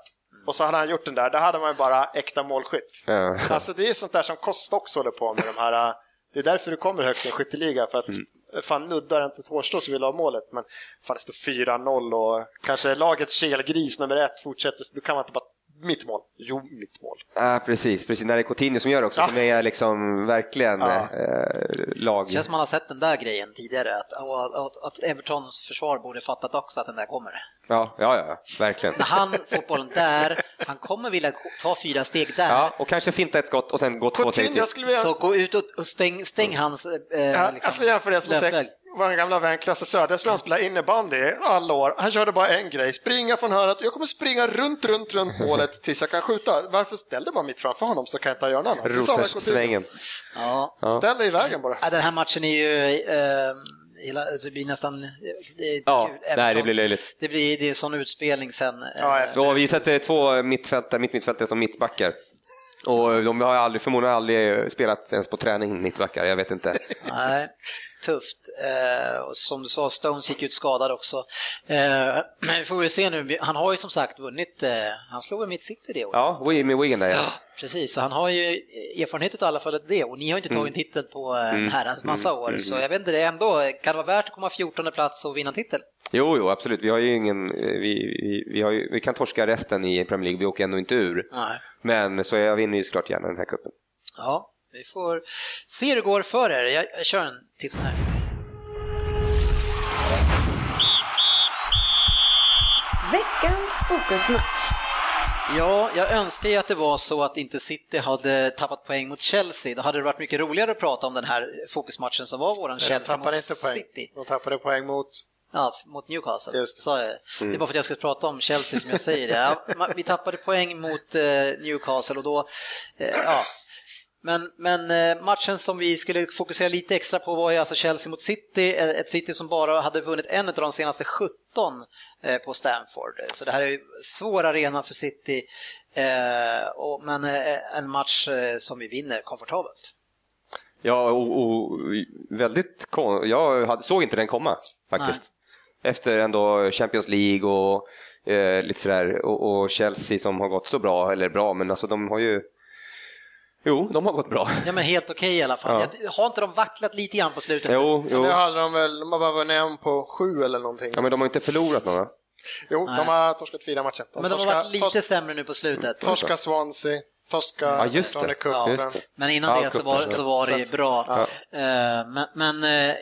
och så hade han gjort den där, då hade man ju bara äkta målskytt. Ja. Alltså det är sånt där som Kost också håller på med, de här, äh, det är därför du kommer högt i en skytteliga, för att Mm. fan nuddar inte ett hårstrå så vill du ha målet, men fan det står 4-0 och kanske lagets kelgris nummer ett fortsätter, så då kan man inte bara mitt mål. Jo, mitt mål. Ja, precis, precis. När det är Coutinho som gör det också, Ja. som är liksom verkligen Ja. eh, lag... Det känns som man har sett den där grejen tidigare, att, och att, att Evertons försvar borde fattat också att den där kommer. Ja, ja, ja, verkligen. När han får bollen där, han kommer vilja ta fyra steg där. Ja, och kanske finta ett skott och sen gå två steg till. jag skulle vilja... Så gå ut och, stäng, stäng hans eh, Ja, jag liksom, ska jämföra det som löpväg. Vår gamla vän Klasse Söderström spelade innebandy alla år. Han körde bara en grej, springa från hörnet. Jag kommer springa runt, runt, runt målet tills jag kan skjuta. Varför ställ dig bara mitt framför honom så kan jag inte göra något annat. Rosersvängen. Ja. Ställ dig i vägen bara. Ja, den här matchen är ju... Eh, hela, det blir nästan... Det är Ja, kul. nej, det blir löjligt. Det blir det är sån utspelning sen. eh, Ja, efter- Så vi sätter två mittfältare, mitt mittfältare som mittbackar. Och de har aldrig, förmodligen aldrig spelat ens på träning, mittbackar. Jag vet inte. Nej, tufft. Eh, och som du sa, Stones gick ut skadad också. Eh, men vi får väl se nu. Han har ju som sagt vunnit. Eh, han slog mitt City det året. Ja, med Wigan där ja. Ja, precis. Så han har ju erfarenhet av alla fall det. Och ni har inte tagit en titel på eh, en herrans massa år. Så jag vet inte, det ändå, kan det vara värt att komma 14 plats och vinna titel? Jo, jo, absolut. Vi har ju ingen, vi, vi, vi, har ju, vi kan torska resten i Premier League, vi åker ändå inte ur. Nej. Men så jag vinner ju såklart gärna den här cupen. Ja, vi får se hur det går för er. Jag, jag kör en till sån här. Veckans fokusmatch. Ja, jag önskar ju att det var så att inte City hade tappat poäng mot Chelsea. Då hade det varit mycket roligare att prata om den här fokusmatchen som var våran Chelsea mot tappade inte poäng. City. De tappade poäng mot... Ja, mot Newcastle. Just det. Sa jag. Det är bara för att jag ska prata om Chelsea som jag säger det. Ja, vi tappade poäng mot eh, Newcastle och då, eh, ja. Men, men eh, matchen som vi skulle fokusera lite extra på var ju alltså Chelsea mot City, eh, ett City som bara hade vunnit en av de senaste 17 eh, på Stamford. Så det här är ju svår arena för City, eh, men eh, en match eh, som vi vinner komfortabelt. Ja, och, och väldigt Jag såg inte den komma faktiskt. Efter ändå Champions League och eh, lite sådär och, och Chelsea som har gått så bra, eller bra, men alltså de har ju Jo, de har gått bra. Ja men helt okej i alla fall. Ja. Jag, har inte de vacklat lite grann på slutet? Jo, jo. Det hade de väl, de har bara vunnit en på sju eller någonting. Ja, men de har inte förlorat några. Jo, Nej. de har torskat fyra matcher. De Men de har torska- varit lite tors- sämre nu på slutet. Torska Swansea, torska Ja, just det. Tony Cup. Ja. men- innan Ja, det så cupen, var, så. var det bra. Ja. Eh, Men, men eh,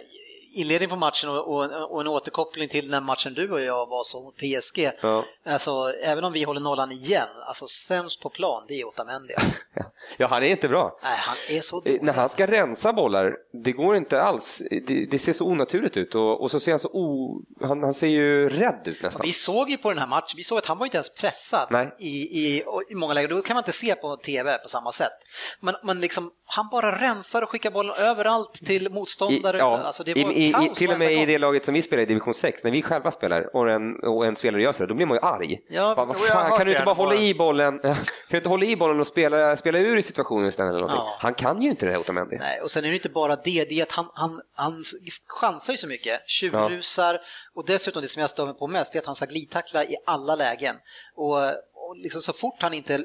inledning på matchen och, och, och en återkoppling till den matchen du och jag var så mot PSG. Ja. Alltså, även om vi håller nollan igen, alltså sämst på plan, det är Otamendi. Alltså. Ja, han är inte bra. Nej, han är så Eh, dålig. När han ska rensa bollar, det går inte alls. Det, det ser så onaturligt ut och, och så ser han så o... Han, han ser ju rädd ut nästan. Vi såg ju på den här matchen, vi såg att han var inte ens pressad i, i, i många lägen. Då kan man inte se på TV på samma sätt. Men, men liksom, han bara rensar och skickar bollen överallt till I, motståndare. ja, alltså, det i, var i, i, kaos till och med i det laget som vi spelar i division 6, när vi själva spelar och en, och en spelare gör så, då blir man ju arg. Ja, Bara, vad fan, kan du det inte bara hålla i bollen, kan du inte hålla i bollen och spela, spela ur i situationen istället? Eller någonting? Ja. Han kan ju inte det här Otamendi. Nej, och sen är det inte bara det, det är att han, han, han chansar ju så mycket, tjurrusar och dessutom det som jag stör mig på mest är att han ska glidtackla i alla lägen. Och, och liksom så fort han inte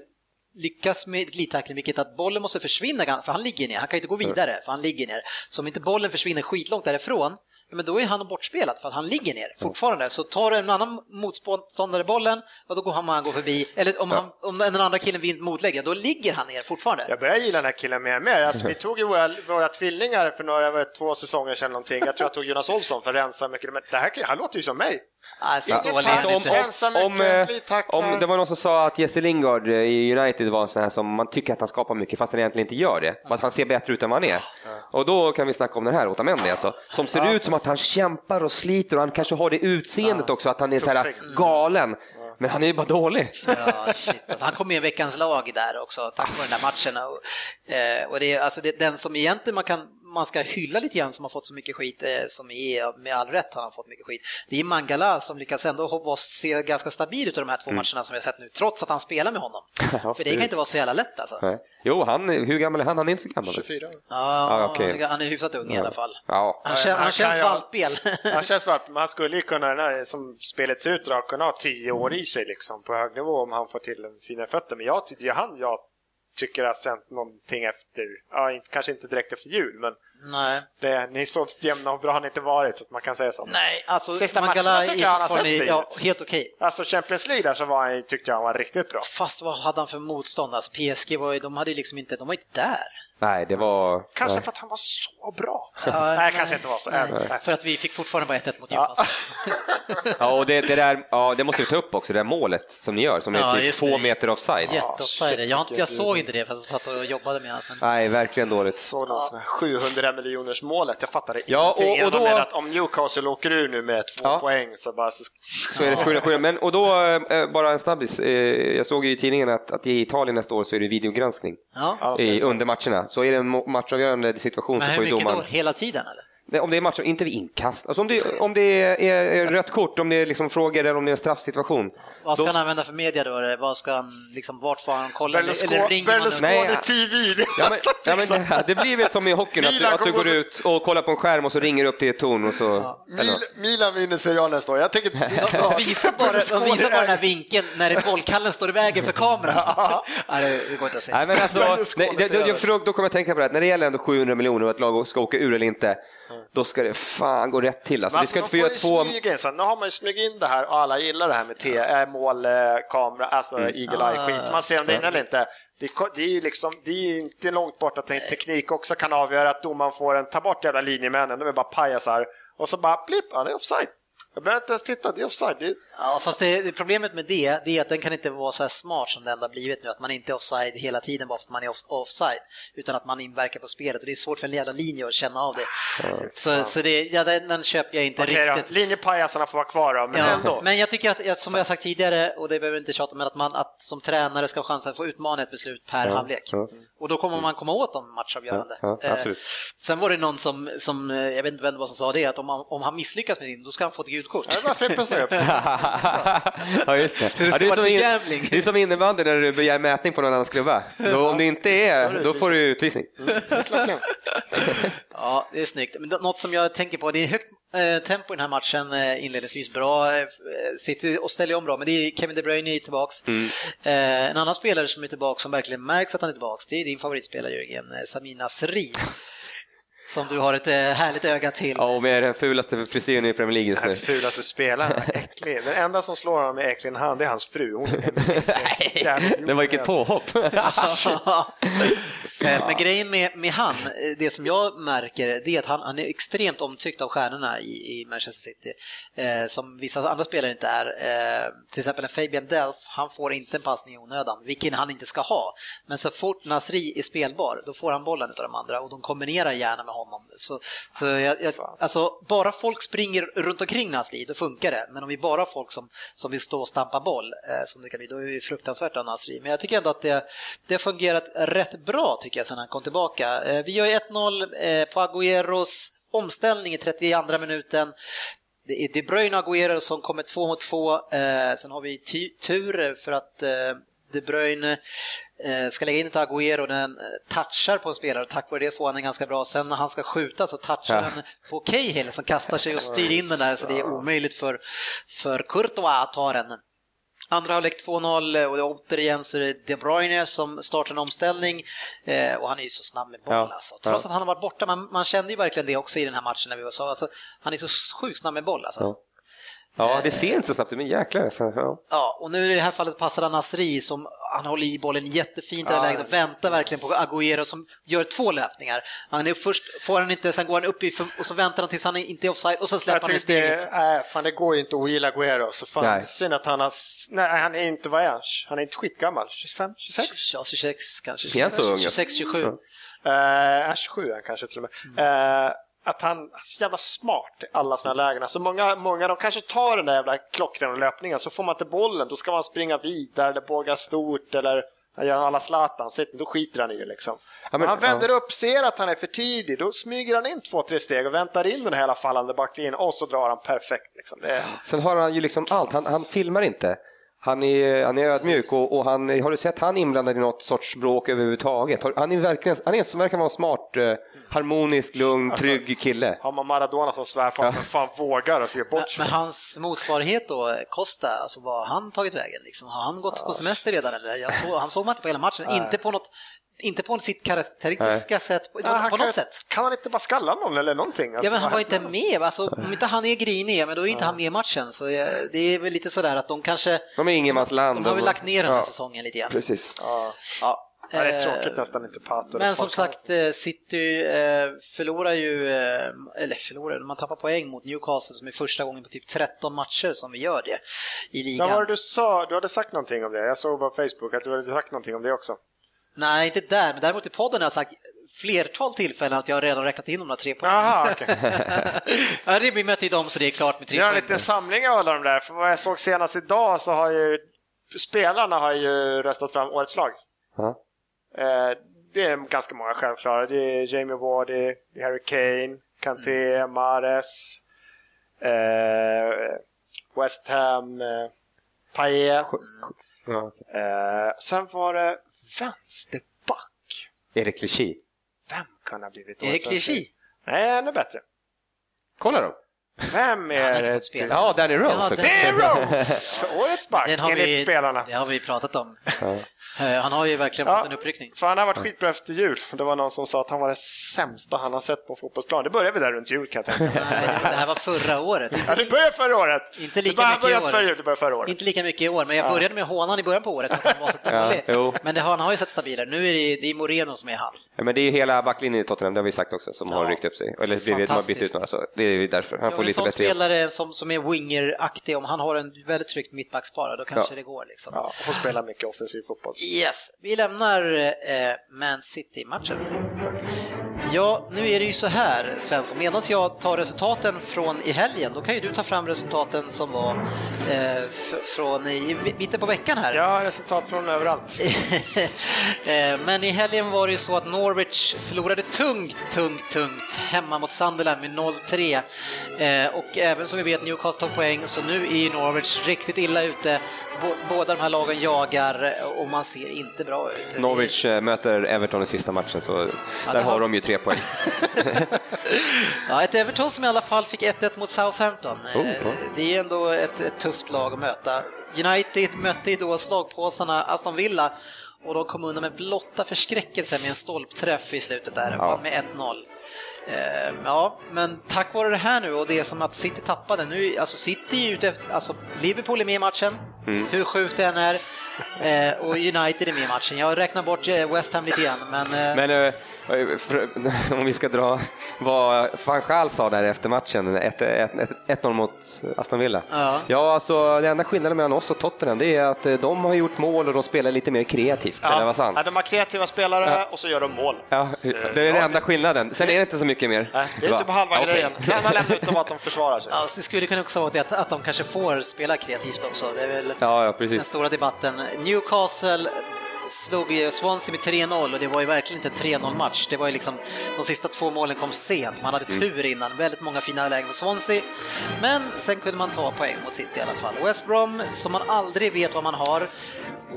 lyckas med glidtackling, vilket att bollen måste försvinna, för han ligger ner, han kan ju inte gå vidare, för han ligger ner. Så om inte bollen försvinner skitlångt därifrån, men då är han bortspelat för att han ligger ner fortfarande. Så tar en annan motståndare bollen, och då går han, han går förbi. Eller om, han, om den andra killen vinner motlägg, då ligger han ner fortfarande. Jag börjar gilla den här killen mer och mer. Alltså, vi tog ju våra, våra tvillingar för några, två säsonger sedan någonting. Jag tror jag tog Jonas Olsson för att rensa mycket. Men det här, han låter ju som mig. Alltså, dåligt. om, eh, om det var någon som sa att Jesse Lingard eh, i United var en sån här som man tycker att han skapar mycket fast han egentligen inte gör det. Och att han ser bättre ut än vad han är. Och då kan vi snacka om den här Otamendi alltså. Som ser ut som att han kämpar och sliter och han kanske har det utseendet också att han är så här galen. Men han är ju bara dålig. Ja, shit. Alltså, han kom med i veckans lag där också, tack vare den där matchen. Och, eh, och det är alltså det, den som egentligen man kan man ska hylla lite grann som har fått så mycket skit, eh, som är med all rätt har han fått mycket skit. Det är Mangala som lyckas ändå se ganska stabil ut av de här två matcherna som vi har sett nu, trots att han spelar med honom. Ja, För det kan inte vara så jävla lätt alltså. Nej. Jo, han, hur gammal är han? Han är inte så gammal. 24. Ja, Ja, okej. han är- han är hyfsat ung i alla fall. Ja. Han, kän, Han han känns valpel. Han känns väl att man skulle ju kunna, som spelet ser ut, kunna ha tio år i sig liksom, på hög nivå om han får till en finare fötter. Men jag, är han jag tycker har sänt någonting efter, ja, kanske inte direkt efter jul, men Nej. det, ni så jämna och bra har han inte varit, så att man kan säga så. Nej, alltså Sista Mangala matcherna tycker jag han har sett fin ja, helt okej. Alltså Champions League där så var han, tyckte jag han var riktigt bra. Fast vad hade han för motstånd? Alltså PSG var ju, de hade liksom inte, de var inte där. Nej, det var... Kanske nej. för att han var så bra. Ja, nej, nej. kanske inte var så. Nej, Nej. För att vi fick fortfarande bara 1-1 mot Ja. Newcastle. Ja, och det, det där, ja, det måste vi ta upp också, det där målet som ni gör, som är Ja, typ just två det. meter offside. Jätteoffside. Jag, jag såg inte det för att jag satt och jobbade med det. Men... Nej, verkligen dåligt. Så någon sån här 700 miljoners målet. Jag fattade Ja, ingenting. och- och då- med att om Newcastle åker ur nu med två Ja. poäng så bara så... Så är det sju, sju. Men, och då, eh, bara en snabbis. Eh, jag såg ju i tidningen att, att i Italien nästa år så är det videogranskning i, under matcherna. Så är det en matchavgörande situation Men så hur får ju mycket då? domaren... Hela tiden eller? Nej, Om det är matcher, inte vid inkast. Alltså om det, om det är, rött kort, om det är liksom frågor eller om det är en straffsituation. Vad ska Då- han använda för media då? Vad ska han, liksom, vart får han kolla? Berlusconi, Nej, TV! Det Ja men, alltså ja, men fixat. det, det blir väl som i hockeyn, att, Milan att du går ut och kollar på en skärm och så ringer upp till ett torn och så... något. Mil, Milan vinner Serie A nästa år. Jag tänker... De visar bara, de visar bara den här vinkeln när bollkallen står i vägen för kameran. ja, det, går inte att säga. Nej, men alltså, nej, för då, då kommer jag tänka på det, att när det gäller ändå 700 miljoner och ett lag ska åka ur eller inte, då ska det fan gå rätt till. Alltså, Men vi ska alltså, inte få göra två... smyga in sen. Nu har man ju smugit in det här och alla gillar det här med T, äh, eh, kamera, alltså Mm. eagle eye skit. Man ser om det är inne eller inte. Det, det är ju liksom, det är inte långt bort att te- teknik också kan avgöra att domaren får en, ta bort jävla linjemännen, de är bara pajasar. Och så bara blipp, ja det är offside. Jag behöver inte ens titta, det är offside. Ja, fast det, det, problemet med det, det är att den kan inte vara så här smart som den har blivit nu, att man inte är offside hela tiden bara för att man är off, offside, utan att man inverkar på spelet och det är svårt för en jävla linje att känna av det. Så, så det, ja, den, den köper jag inte Okej då, riktigt. linjepajasarna får vara kvar då, men Ja, ändå. men jag tycker att, som jag sagt tidigare, och det behöver vi inte tjata om, men att man att som tränare ska ha chansen att få utmana ett beslut per Ja, halvlek. ja. Och då kommer man komma åt de matchavgörande. Ja, ja. Eh, sen var det någon som, som, eh, jag vet inte vem det var som sa det, att om, han- om han misslyckas med sin, då ska han få ett gult kort. Ja, det var Frippe snöp. ja, just det. Det Ja, det, är som in, det är som innebandy när du begär mätning på någon annans klubba. Då, om det inte är, då får du utvisning. Klockan. Ja, det är snyggt. Men något som jag tänker på, det är högt eh, tempo i den här matchen eh, inledningsvis. Bra, eh, City och ställer om bra, men det är Kevin De Bruyne är tillbaks. Eh, en annan spelare som är tillbaks, som verkligen märks att han är tillbaks, det är din favoritspelare Jörgen, eh, Samina Sri. Som du har ett eh, härligt öga till. Ja, och med den fulaste frisyren i Premier League just Den nu. fulaste spelaren, äcklig. Den enda som slår honom med äcklig hand, det är hans fru. Hon är jävligt Det var vilket påhopp. Eh, Men grejen med, med han, eh, det som jag märker, det är att han, han är extremt omtyckt av stjärnorna i, i Manchester City, eh, som vissa andra spelare inte är. Eh, till exempel en Fabian Delph, han får inte en passning i onödan, vilken han inte ska ha. Men så fort Nasri är spelbar, då får han bollen av de andra och de kombinerar gärna med honom. Så, så jag, jag, alltså, bara folk springer runt omkring Nasri, då funkar det. Men om vi bara har folk som, som vill stå och stampa boll, eh, som det kan bli, då är det fruktansvärt av Nasri. Men jag tycker ändå att det, det har fungerat rätt bra tycker jag sen han kom tillbaka. Eh, vi gör ju 1-0 eh, på Agüeros omställning i 32 minuten. Det är De Bruyne och Agüero som kommer två mot två. Eh, sen har vi tur för att eh, De Bruyne eh, ska lägga in ett Agüero och den eh, touchar på en spelare och tack vare det får han en ganska bra. Sen när han ska skjuta så touchar Ja. den på Cahill som kastar sig och styr in den där så det är omöjligt för, för Courtois att ta den. Andra halvlek 2-0 och återigen så är det De Bruyne som startar en omställning eh, och han är ju så snabb med boll Ja. alltså. Trots Ja. att han har varit borta, man, man kände ju verkligen det också i den här matchen när vi var så, alltså, han är så sjukt snabb med boll alltså. Ja. Ja, det ser inte så snabbt ut, men jäklar. alltså, ja. Ja, och nu i det här fallet passar han Nasri som han håller i bollen jättefint i det här Ja. läget och väntar verkligen på Agüero som gör två löpningar. Han är först får han inte, sen går han upp i och så väntar han tills han inte är offside och så släpper han tyckte, steget. äh, fan det går ju inte att ogilla Guerrero. Så fan, Nej. synd att han har, nej han är inte, vad är han? Han är inte skitgammal, 25, 26? Ja, 26 kanske. Är han så ung? 26, 27. Uh, är 27 är han kanske till och med. Eh, att han är så jävla smart i alla sådana lägen. Så många, många de kanske tar den där jävla klockrena löpningen, så får man inte bollen, då ska man springa vidare eller båga stort eller gör alla Zlatan, då skiter han i det liksom. men- men, han vänder upp, ser att han är för tidig, då smyger han in två, tre steg och väntar in den här hela fallande backlinjen och så drar han perfekt. Liksom. Är, Sen har han ju liksom allt. Han, han filmar inte. Han är, han är ödmjuk och, och han, har du sett han inblandad i något sorts bråk överhuvudtaget? Han är verkligen, han är verkar vara en smart, eh, harmonisk, lugn, Alltså- trygg kille. har man Maradona som svärfar, Ja. fan vågar och ser bort sig. Men hans motsvarighet då, Costa, alltså vad har han tagit vägen? Liksom? Har han gått på semester redan eller? Jag såg, han såg man inte på hela matchen, inte på något inte på sitt karaktäristiska sätt, på, Ja, han på kan, något sätt. Kan han inte bara skalla någon eller någonting? Ja Alltså, men han vad var inte med, alltså, om inte han är grinig, men då är inte han med i matchen. Så det är väl lite sådär att de kanske, De är ingenmansland. de har väl lagt ner den här ja, säsongen lite grann. Precis. Ja. Ja. Ja, det är Eh, tråkigt nästan inte Pato. Men som sagt, eh, City eh, förlorar ju, eller förlorar, man tappar poäng mot Newcastle som är första gången på typ 13 matcher som vi gör det i ligan. Vad var det du sa? Du hade sagt någonting om det. Jag såg på Facebook att du hade sagt någonting om det också. Nej, inte där, men däremot i podden har jag sagt flertal tillfällen att jag redan räknat in de där tre poängen. Jaha, okej. ja, det blir möte i dem så det är klart med Vi tre har en poäng. liten samling av alla de där. För vad jag såg senast idag så har ju spelarna har ju röstat fram årets lag. Ja. Eh, det är ganska många självklara. Det är Jamie Vardy, det är Harry Kane, Kanté, Mahrez, eh, West Ham, eh. Ja, okej. Eh, sen var det vänsterback. Erik Clichy. Vem kan ha blivit Erik årets svensk? Clichy. Nej, ännu bättre. Kolla då. Vem är inte det? Ja, Danny Rose. Ja, är Rose! Årets back, Den har enligt vi, spelarna. Det har vi pratat om. Eh, Han har ju verkligen fått en uppryckning. för han har varit skitbra efter jul. Det var någon som sa att han var det sämsta han har sett på fotbollsplan. Det började vi där runt jul kan jag tänka mig. Nej, det här var förra året. Ja, Inte, det började förra året. Inte lika det började, mycket i år. jul, det började förra året. inte lika mycket i år, men jag började med hånan i början på året för att han var så dålig. jo. Men det, har- han har ju sett stabilare. Nu är det, det är Moreno som är han. Ja, men det är hela backlinjen i Tottenham, det har vi sagt också, som har Ja. ryckt upp sig. Eller det vet, de har bytt ut några, så det är därför. Han Ja, får en lite sån bättre hjälp. spelare som, som är winger-aktig, om han har en väldigt tryggt mittbackspar, då kanske Ja. det går. Liksom. Ja, och får spela mycket offensiv fotboll. Yes, vi lämnar eh, Man City-matchen. Ja, nu är det ju så här Svensson, medan jag tar resultaten från i helgen, då kan ju du ta fram resultaten som var eh, från i mitten på veckan här. Har resultat från överallt. Eh, Men i helgen var det ju så att Norwich förlorade tungt, tungt, tungt hemma mot Sunderland med 0-3. Eh, Och även som vi vet Newcastle tog poäng, så nu är ju Norwich riktigt illa ute. Bå- Båda de här lagen jagar eh, och man ser inte bra ut. Norwich eh, möter Everton i sista matchen, så där det har- har de ju tre poäng. Ja, ett Everton som i alla fall fick 1-1 mot Southampton. Oh, Eh, ja. Det är ändå ett, ett tufft lag att möta. United mötte ju då slagpåsarna Aston Villa och de kom undan med blotta förskräckelse med en stolpträff i slutet där, Ja. med 1-0. Eh, ja, men tack vare det här nu och det som att City tappade nu, alltså City är ute efter, alltså Liverpool är med i matchen, Mm. hur sjukt det än är, eh, och United är med i matchen. Jag räknar bort eh, West Ham lite grann, men, eh, Men eh, om vi ska dra vad van sa där efter matchen, 1-0 mot Aston Villa. Ja. ja, alltså den enda skillnaden mellan oss och Tottenham det är att eh, de har gjort mål och de spelar lite mer kreativt. Eller vad sant? Ja, de har kreativa spelare Ja. och så gör de mål. Ja, det är den enda skillnaden. Sen är det inte så mycket mer. Nej, det är typ halva Okej. grejen. Det enda lämna ut dem att de försvarar sig. Ja, så det skulle kunna också vara det att, att de kanske får spela kreativt också. Det är väl Ja, ja, den stora debatten. Newcastle slog ju Swansea med 3-0 och det var ju verkligen inte en 3-0 match. Det var ju liksom, de sista två målen kom sent. Man hade tur innan, väldigt många fina lägen för Swansea. Men sen kunde man ta poäng mot City i alla fall. West Brom, som man aldrig vet vad man har,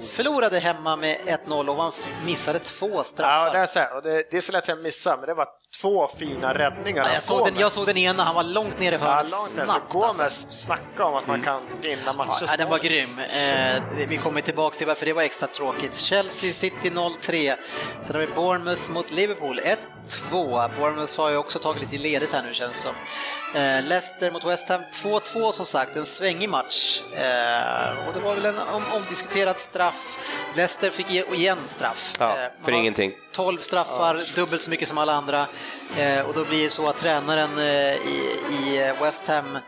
förlorade hemma med 1-0 och man missade två straffar. Ja, det är, så här, och det, det är så lätt att missa, men det var två fina räddningar Ja, jag, såg den, jag såg den ena, han var långt ner i Ja, hörnet. Så snabbt. Gomez, alltså. snacka om att man kan vinna matcher. Ja, den var grym. Eh, vi kommer tillbaka till varför det var extra tråkigt. Chelsea City 0-3. Sen har vi Bournemouth mot Liverpool 1-2. Bournemouth har ju också tagit lite ledigt här nu känns som. Eh, Leicester mot West Ham 2-2 som sagt, en svängig match. Eh, och det var väl en om, omdiskuterad straff. Leicester fick ge- igen straff. Ja, Eh, man för ingenting. 12 straffar, dubbelt så mycket som alla andra. Eh, och då blir det så att tränaren eh, i, West Ham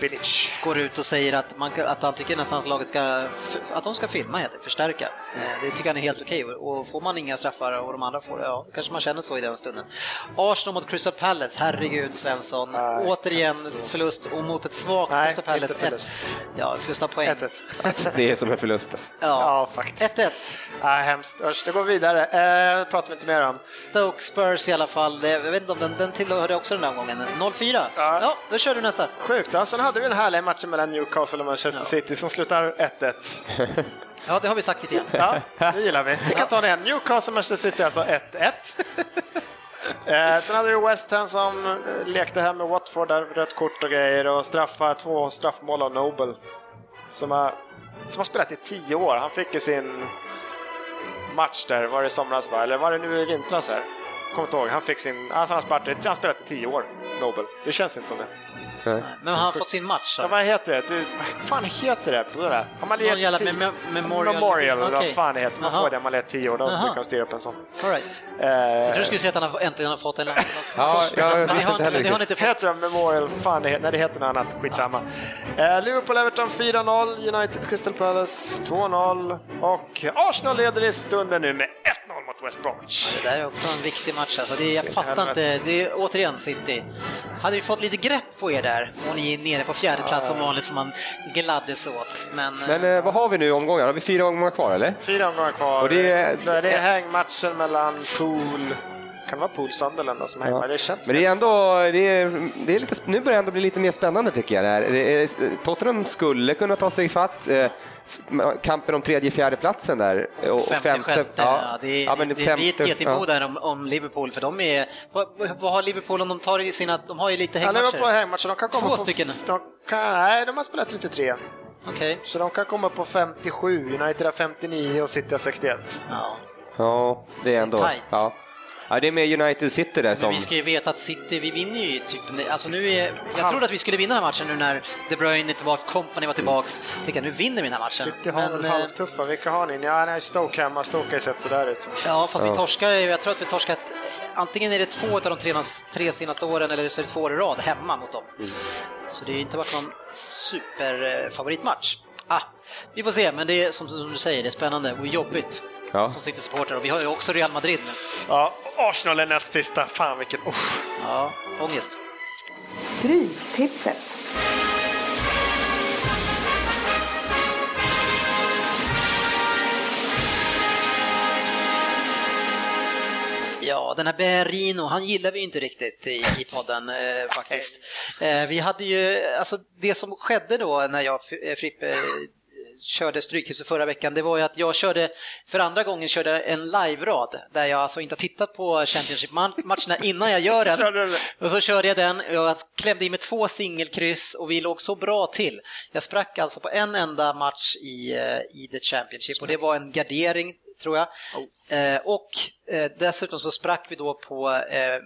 Bilic. går ut och säger att, man, att han tycker nästan att laget ska, att de ska filma, heter förstärka. Eh, Det tycker han är helt okej och får man inga straffar och de andra får det, ja, kanske man känner så i den stunden. Arsenal mot Crystal Palace, herregud Svensson. Nej, Återigen förlust och mot ett svagt Nej, Crystal Palace. inte förlust. Ett, ja, förlust av poäng. 1-1. Det är som en förlust. alltså. Ja, Ja, faktiskt. 1-1. Nej, hemskt. Usch, det går vidare. Eh, pratar vi inte mer om. Stoke Spurs i alla fall, Det- jag vet inte om den, den tillhörde också den där omgången. 0-4. Ja. Ja, då kör du nästa. Sjukt. Ja, sen hade vi den härliga matchen mellan Newcastle och Manchester City som slutar 1-1. Ja, det har vi sagt lite grann. Ja, det gillar vi. Vi kan ta det igen. Newcastle Manchester City alltså 1-1. Eh, sen hade vi West Ham som eh, lekte här med Watford, där rött kort och grejer och straffar, två straffmål av Noble. Som har, som har spelat i tio år. Han fick ju sin match där, var det i somras va? Eller var det nu i vintras här? Kommer inte ihåg. Han fick sin, alltså han har spelat, han spelat i tio år, Noble. Det känns inte som det. Nej. Men han har fått sin match. Ja, Så. vad heter det? det vad fan heter det? På det där? Har man Någon jävla mem- memorial- Memorial, eller vad fan det heter. Man Jaha. får det när man lett tio år, då brukar de styra upp en sån. All right. Eh, Jag tror du skulle säga att han har, äntligen har fått en Ja, jag Men visste det har, har inte fått. Heter Memorial? Fan, det heter, nej, det heter något annat. Skitsamma. Eh, Liverpool-Everton 4-0, United Crystal Palace 2-0 och Arsenal leder i stunden nu med 1-0 mot West Bromwich. Det där är också en viktig match. Alltså det, jag fattar inte. Det är återigen City. Hade vi fått lite grepp på er där och ni är nere på fjärde plats som vanligt som man gladdes åt. Men, Men eh, vad har vi nu i omgångar? Har vi fyra omgångar kvar eller? Fyra omgångar kvar. Och det är- det är hängmatchen mellan Pool... Kan det vara Pool Sunderland då som hänger? Ja. Det känns Men det är ändå, det är, det är lite, nu börjar det ändå bli lite mer spännande tycker jag. Det här. Det är, Tottenham skulle kunna ta sig ifatt. Eh, kampen om tredje, fjärde platsen där. Och, och femte, sjätte. Ja, det, ja, men det, det femte- blir ett getingbo ja. där om, om Liverpool, för de är... Vad, vad har Liverpool om de tar i sina... De har ju lite Ja, Liverpool har hängmatcher. hängmatcher. De kan komma Två på, stycken. De kan, nej, de har spelat 33. Okej. Så de kan komma på 57. United har 59 och City har 61. Ja. Ja, det är ändå... Det är tight. ja. Ja, det är med United City där Men som... vi ska ju veta att City, vi vinner ju typ... Alltså nu är, jag trodde att vi skulle vinna den här matchen nu när De Bruyne är tillbaks, Company var tillbaks. Tänkte jag, nu vinner vi den här matchen. City har väl eh, halvtuffa. Vilka har ni? Ja, nej, Stoke hemma. Stoke har ju sett sådär ut. Ja, fast Ja. vi torskar, jag tror att vi torskat, antingen är det två av de tre, tre senaste åren eller så är det två år i rad hemma mot dem. Mm. Så det är ju inte varit någon superfavoritmatch. Ah, vi får se, men det är som, som du säger, det är spännande och jobbigt Ja. som City-supporter. Och vi har ju också Real Madrid nu. Ja, Arsenal är näst sista. Fan vilken... Oh. Ja, ångest. Stryktipset. Ja, den här Berino, han gillar vi inte riktigt i, i podden eh, faktiskt. Eh, vi hade ju, alltså det som skedde då när jag, eh, Frippe, eh, körde Stryktipset förra veckan, det var ju att jag körde, för andra gången körde en live-rad där jag alltså inte har tittat på Championship-matcherna innan jag gör den. Och så körde jag den, jag klämde i med två singelkryss och vi låg så bra till. Jag sprack alltså på en enda match i, eh, i The Championship och det var en gardering tror jag. Eh, och eh, dessutom så sprack vi då på eh,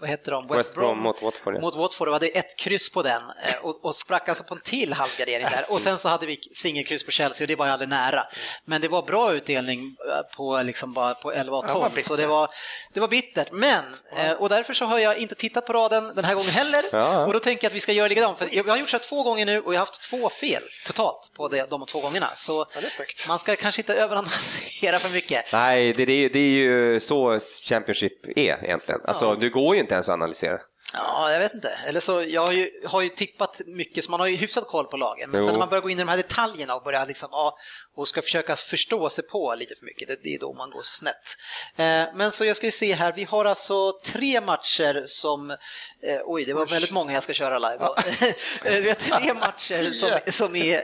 vad heter de? West Brom mot Watford, ja. Mot Watford och hade ett kryss på den eh, och, och sprack alltså på en till halvgardering där. Och sen så hade vi singelkryss på Chelsea och det var ju aldrig nära. Men det var bra utdelning eh, på, liksom bara på 11 och Ja, vad 12, så det var, det var bittert. Men, eh, och därför så har jag inte tittat på raden den här gången heller. Ja, ja. Och då tänker jag att vi ska göra likadant, för jag har gjort så här två gånger nu och jag har haft två fel totalt på det, de två gångerna. Så Ja, det är snyggt. man ska kanske inte överanalysera för mycket. Nej, det, det, är- det är ju så Championship är egentligen. Alltså, Ja. du går ju inte ens att analysera. Ja, jag vet inte. Eller så, jag har ju, har ju tippat mycket, så man har ju hyfsat koll på lagen. Men Jo. sen när man börjar gå in i de här detaljerna och börjar liksom, ja, och ska försöka förstå sig på lite för mycket, det, det är då man går snett. Eh, men så jag ska ju se här, vi har alltså tre matcher som, eh, oj, det var väldigt många jag ska köra live. Eh, vi har tre matcher som, som är,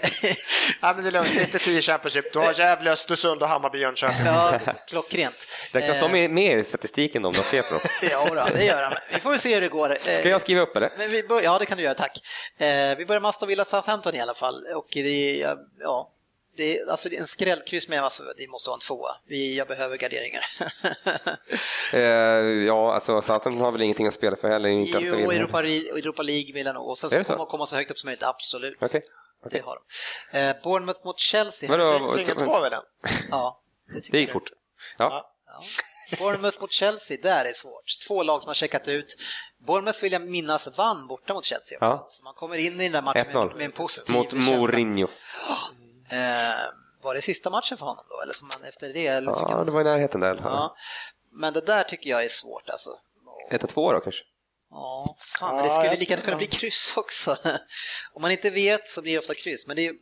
Ja, men det är lugnt, det är inte tio Championship. Du har Gävle, Östersund och Hammarby, Jönköping. ja, klockrent. Räknas de med- med i statistiken om de ser på dem? Ja, då, det gör han. Vi får se hur det går. Eh, Ska jag skriva upp eller? Men vi bör, ja, det kan du göra, tack. Eh, vi börjar med Aston Villa Southampton i alla fall. Och det är, ja, det är, alltså det är en skrällkryss med, alltså, det måste vara en tvåa. Vi, jag behöver garderingar. Eh, ja, alltså Southampton har väl ingenting att spela för heller. Inte jo. Europa, Europa League vill jag nog. Och sen så? kommer komma så högt upp som möjligt, absolut. Okej. Det har de. Eh, Bournemouth mot Chelsea. Vadå? Singel två väl den? Ja, det Det gick fort. Ja. Ja. Bournemouth mot Chelsea, där är svårt. Två lag som har checkat ut. Bournemouth vill jag minnas vann borta mot Chelsea också. Ja. Så man kommer in i den där matchen med, 1-0. med en positiv Mot känsla. Mourinho. Eh, var det sista matchen för honom då? Eller som han efter det? Eller Ja, han... det var i närheten där. ja. Men det där tycker jag är svårt alltså. 1-2 då kanske? Ja, fan, men det skulle jag lika gärna kunna bli kryss också. Om man inte vet så blir det ofta kryss, men det är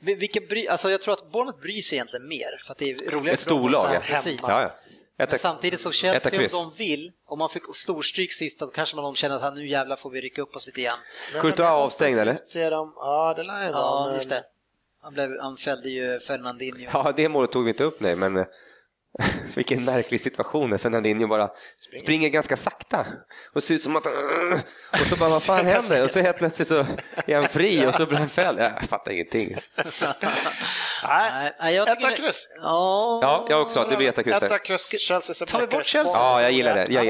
vilka bry... alltså jag tror att Bournemouth bryr sig egentligen mer för att det är roligare Ett storlag, ja. Precis. Ja, ja. Men samtidigt så Chelsea, om de vill, om man fick storstryk sist, då kanske man känner att nu jävlar får vi rycka upp oss lite grann. Courtois avstängd eller? Ser de, ja, det lär ju vara. Ja, men- just det. Han, blev, han fällde ju Fernandinho. Ja, det målet tog vi inte upp nej, men eh, vilken märklig situation Fernandinho bara springer ganska sakta och ser ut som att han- och så bara vad fan händer? Och så helt plötsligt så är han fri och så blir han fälld. Jag fattar ingenting. Nej, jag tycker- etta kryss. Ja, Ja, jag också. Det blir etta kryss Etta kryss, Chelsea Tar vi bort Chelsea? Ja, jag gillar det. Jag Ja,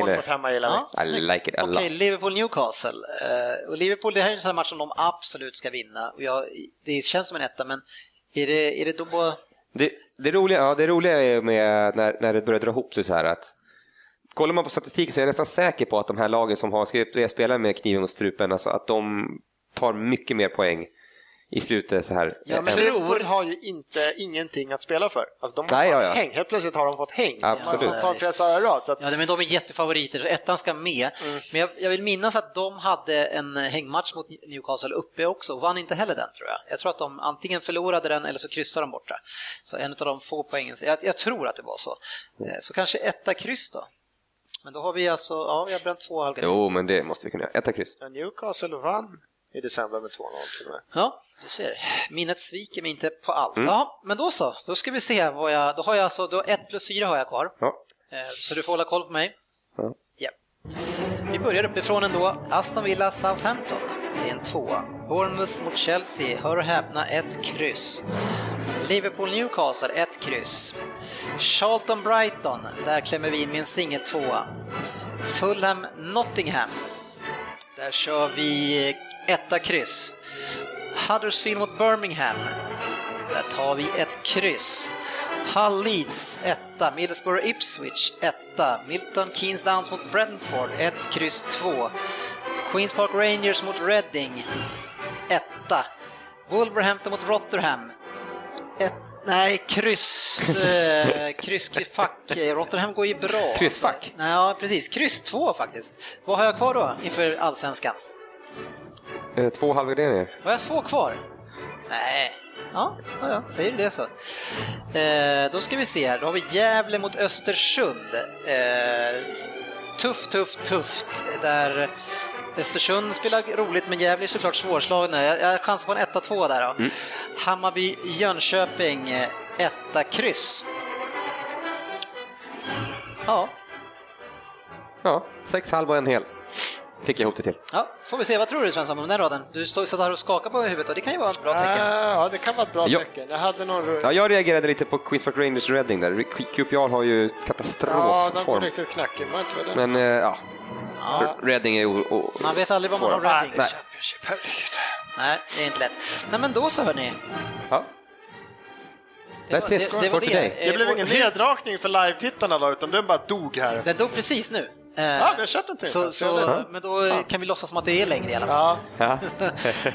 gillar det. Ja, I like it a Okej, lot. Liverpool-Newcastle. Eh, och Liverpool, det här är en sån här match som de absolut ska vinna. Och jag, det känns som en etta, men är det, är det då... Det, det, roliga, ja, det roliga är med när, när det börjar dra ihop sig så här att kollar man på statistiken så är jag nästan säker på att de här lagen som har skrivit jag spelar med kniven mot strupen, alltså att de tar mycket mer poäng i slutet så här. Ja, men Liverpool har ju inte ingenting att spela för. Alltså, de har Nej, fått ja, ja. häng. Helt plötsligt har de fått häng. Absolut. De har fått pressa i rad. Så att, Ja, men de är jättefavoriter, ettan ska med. Mm. Men jag, jag vill minnas att de hade en hängmatch mot Newcastle uppe också och vann inte heller den tror jag. Jag tror att de antingen förlorade den eller så kryssade de borta. Så en av de få poängen, jag, jag tror att det var så. Eh, Så kanske etta kryss då. Men då har vi alltså, ja vi har bränt två halvgardiner. Jo, men det måste vi kunna göra. Etta kryss. Newcastle vann i december med 2-0 till och med. Ja, du ser. Minnet sviker mig inte på allt. Mm. Ja, men då så. Då ska vi se vad jag... Då har jag alltså... Då 1 plus 4 har jag kvar. Ja. Eh, Så du får hålla koll på mig. Ja. Ja. Vi börjar uppifrån ändå. Aston Villa Southampton. Det är en tvåa. Bournemouth mot Chelsea. Hör och häpna, ett kryss. Liverpool Newcastle, ett kryss. Charlton Brighton. Där klämmer vi in en singel tvåa. Fulham Nottingham. Där kör vi etta kryss. Huddersfield mot Birmingham. Där tar vi ett kryss. Hull Leeds, etta. Middlesbrough Ipswich, etta. Milton Keynes Downs mot Brentford, ett kryss två. Queens Park Rangers mot Reading, etta. Wolverhampton mot Rotherham, ett, nej, kryss, eh, kryss, fack. Rotherham går ju bra. Kryssfack? Ja, precis. Kryss två faktiskt. Vad har jag kvar då inför allsvenskan? Eh, Två halvgarderingar. Har jag två kvar? Nej. Ja, ja, säger du det så. Eh, då ska vi se här, då har vi Gävle mot Östersund. Eh, tufft, tufft, tufft. Där Östersund spelar roligt, men Gävle är såklart svårslagna. Jag, jag chansar på en 1-2 där då. Hammarby, Jönköping, etta, kryss. Ja, Ja, sex halv och en hel. Fick jag ihop det till. ja, får vi se. Vad tror du Svensson om den raden? Du står så här och skakar på huvudet och det kan ju vara ett bra tecken. Ah, Ja, det kan vara ett bra Ja. tecken. Jag hade någon... Ja, jag reagerade lite på Queens Park Rangers Reading där. QPR har ju Ja, de går katastrofform. riktigt knackig. Var inte det? Men eh, ja, Ja. Reading är o- o- Man vet aldrig vad man har Reading. Nej. Nej, det är inte lätt. Nej, men då så hörni. Ja. Det That's var- it det- det var det. Det blev Eh, ingen nedrakning för live-tittarna då, utan den bara dog här. Den dog precis nu. Eh, Ja, vi har kört en till. så, så, men då kan vi låtsas som att det är längre i alla fall. Ja,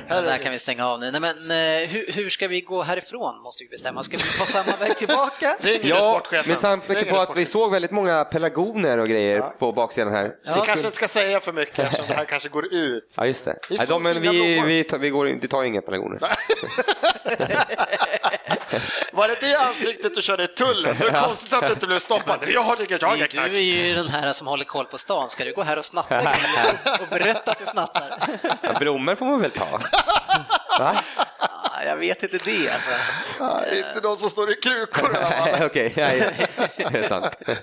Ja. Där kan vi stänga av nu. Nej, men, eh, hur, hur ska vi gå härifrån måste vi bestämma. Ska vi ta samma väg tillbaka? Ja, med tanke på att vi såg väldigt många pelargoner och grejer på baksidan här. Vi kanske inte ska säga för mycket eftersom det här kanske går ut. Ja, just det. Vi Nej, de, men vi, vi, tar, vi, går, vi tar inga pelargoner. Var det det ansiktet du körde i tullen? Det är konstigt att du inte blev stoppad. Jag har inget, jag har inget Du är ju den här som håller koll på stan. Ska du gå här och snatta och berätta att du snattar? Ja, blommor får man väl ta? Va? Jag vet inte det alltså. Ja, Inte de som står i krukor i alla fall. Okej, nej, det är sant.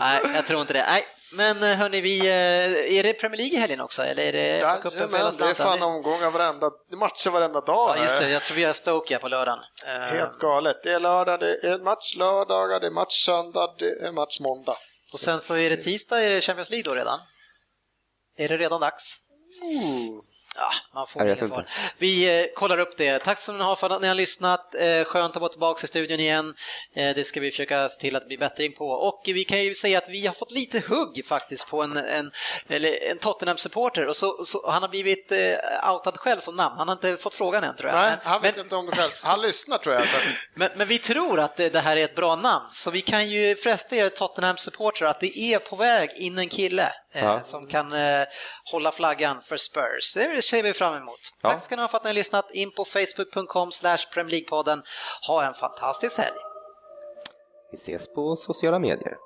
Nej, jag tror inte det. Nej, men eh, hörni, vi, eh, är det Premier League i helgen också? Eller är det FA cupen för hela Jajamän, det är slanten? fan omgångar varenda, matcher varenda dag. Ja, just det. Jag tror vi har Stoke här på lördagen. Eh, Helt galet. Det är lördag, det är match lördagar, det är match söndag, det är match måndag. Och sen så är det tisdag, är det Champions League då redan? Är det redan dags? Ja, man får inget svar. Vi eh, kollar upp det. Tack så mycket för att ni har lyssnat. Eh, skönt att vara tillbaka i studion igen. Eh, det ska vi försöka se till att bli bättring på. Och vi kan ju säga att vi har fått lite hugg faktiskt på en, en, en Tottenham-supporter och, så, så, han har blivit eh, outad själv som namn. Han har inte fått frågan än tror jag. Nej, han vet men, inte om det själv. Han lyssnar tror jag. Men, men vi tror att det, det här är ett bra namn, så vi kan ju fresta er Tottenham-supportrar att det är på väg in en kille Ja. som kan eh, hålla flaggan för Spurs. Det ser vi fram emot. Ja. Tack ska ni ha för att ni har lyssnat. In på facebook.com slash Premier League-podden. Ha en fantastisk helg. Vi ses på sociala medier.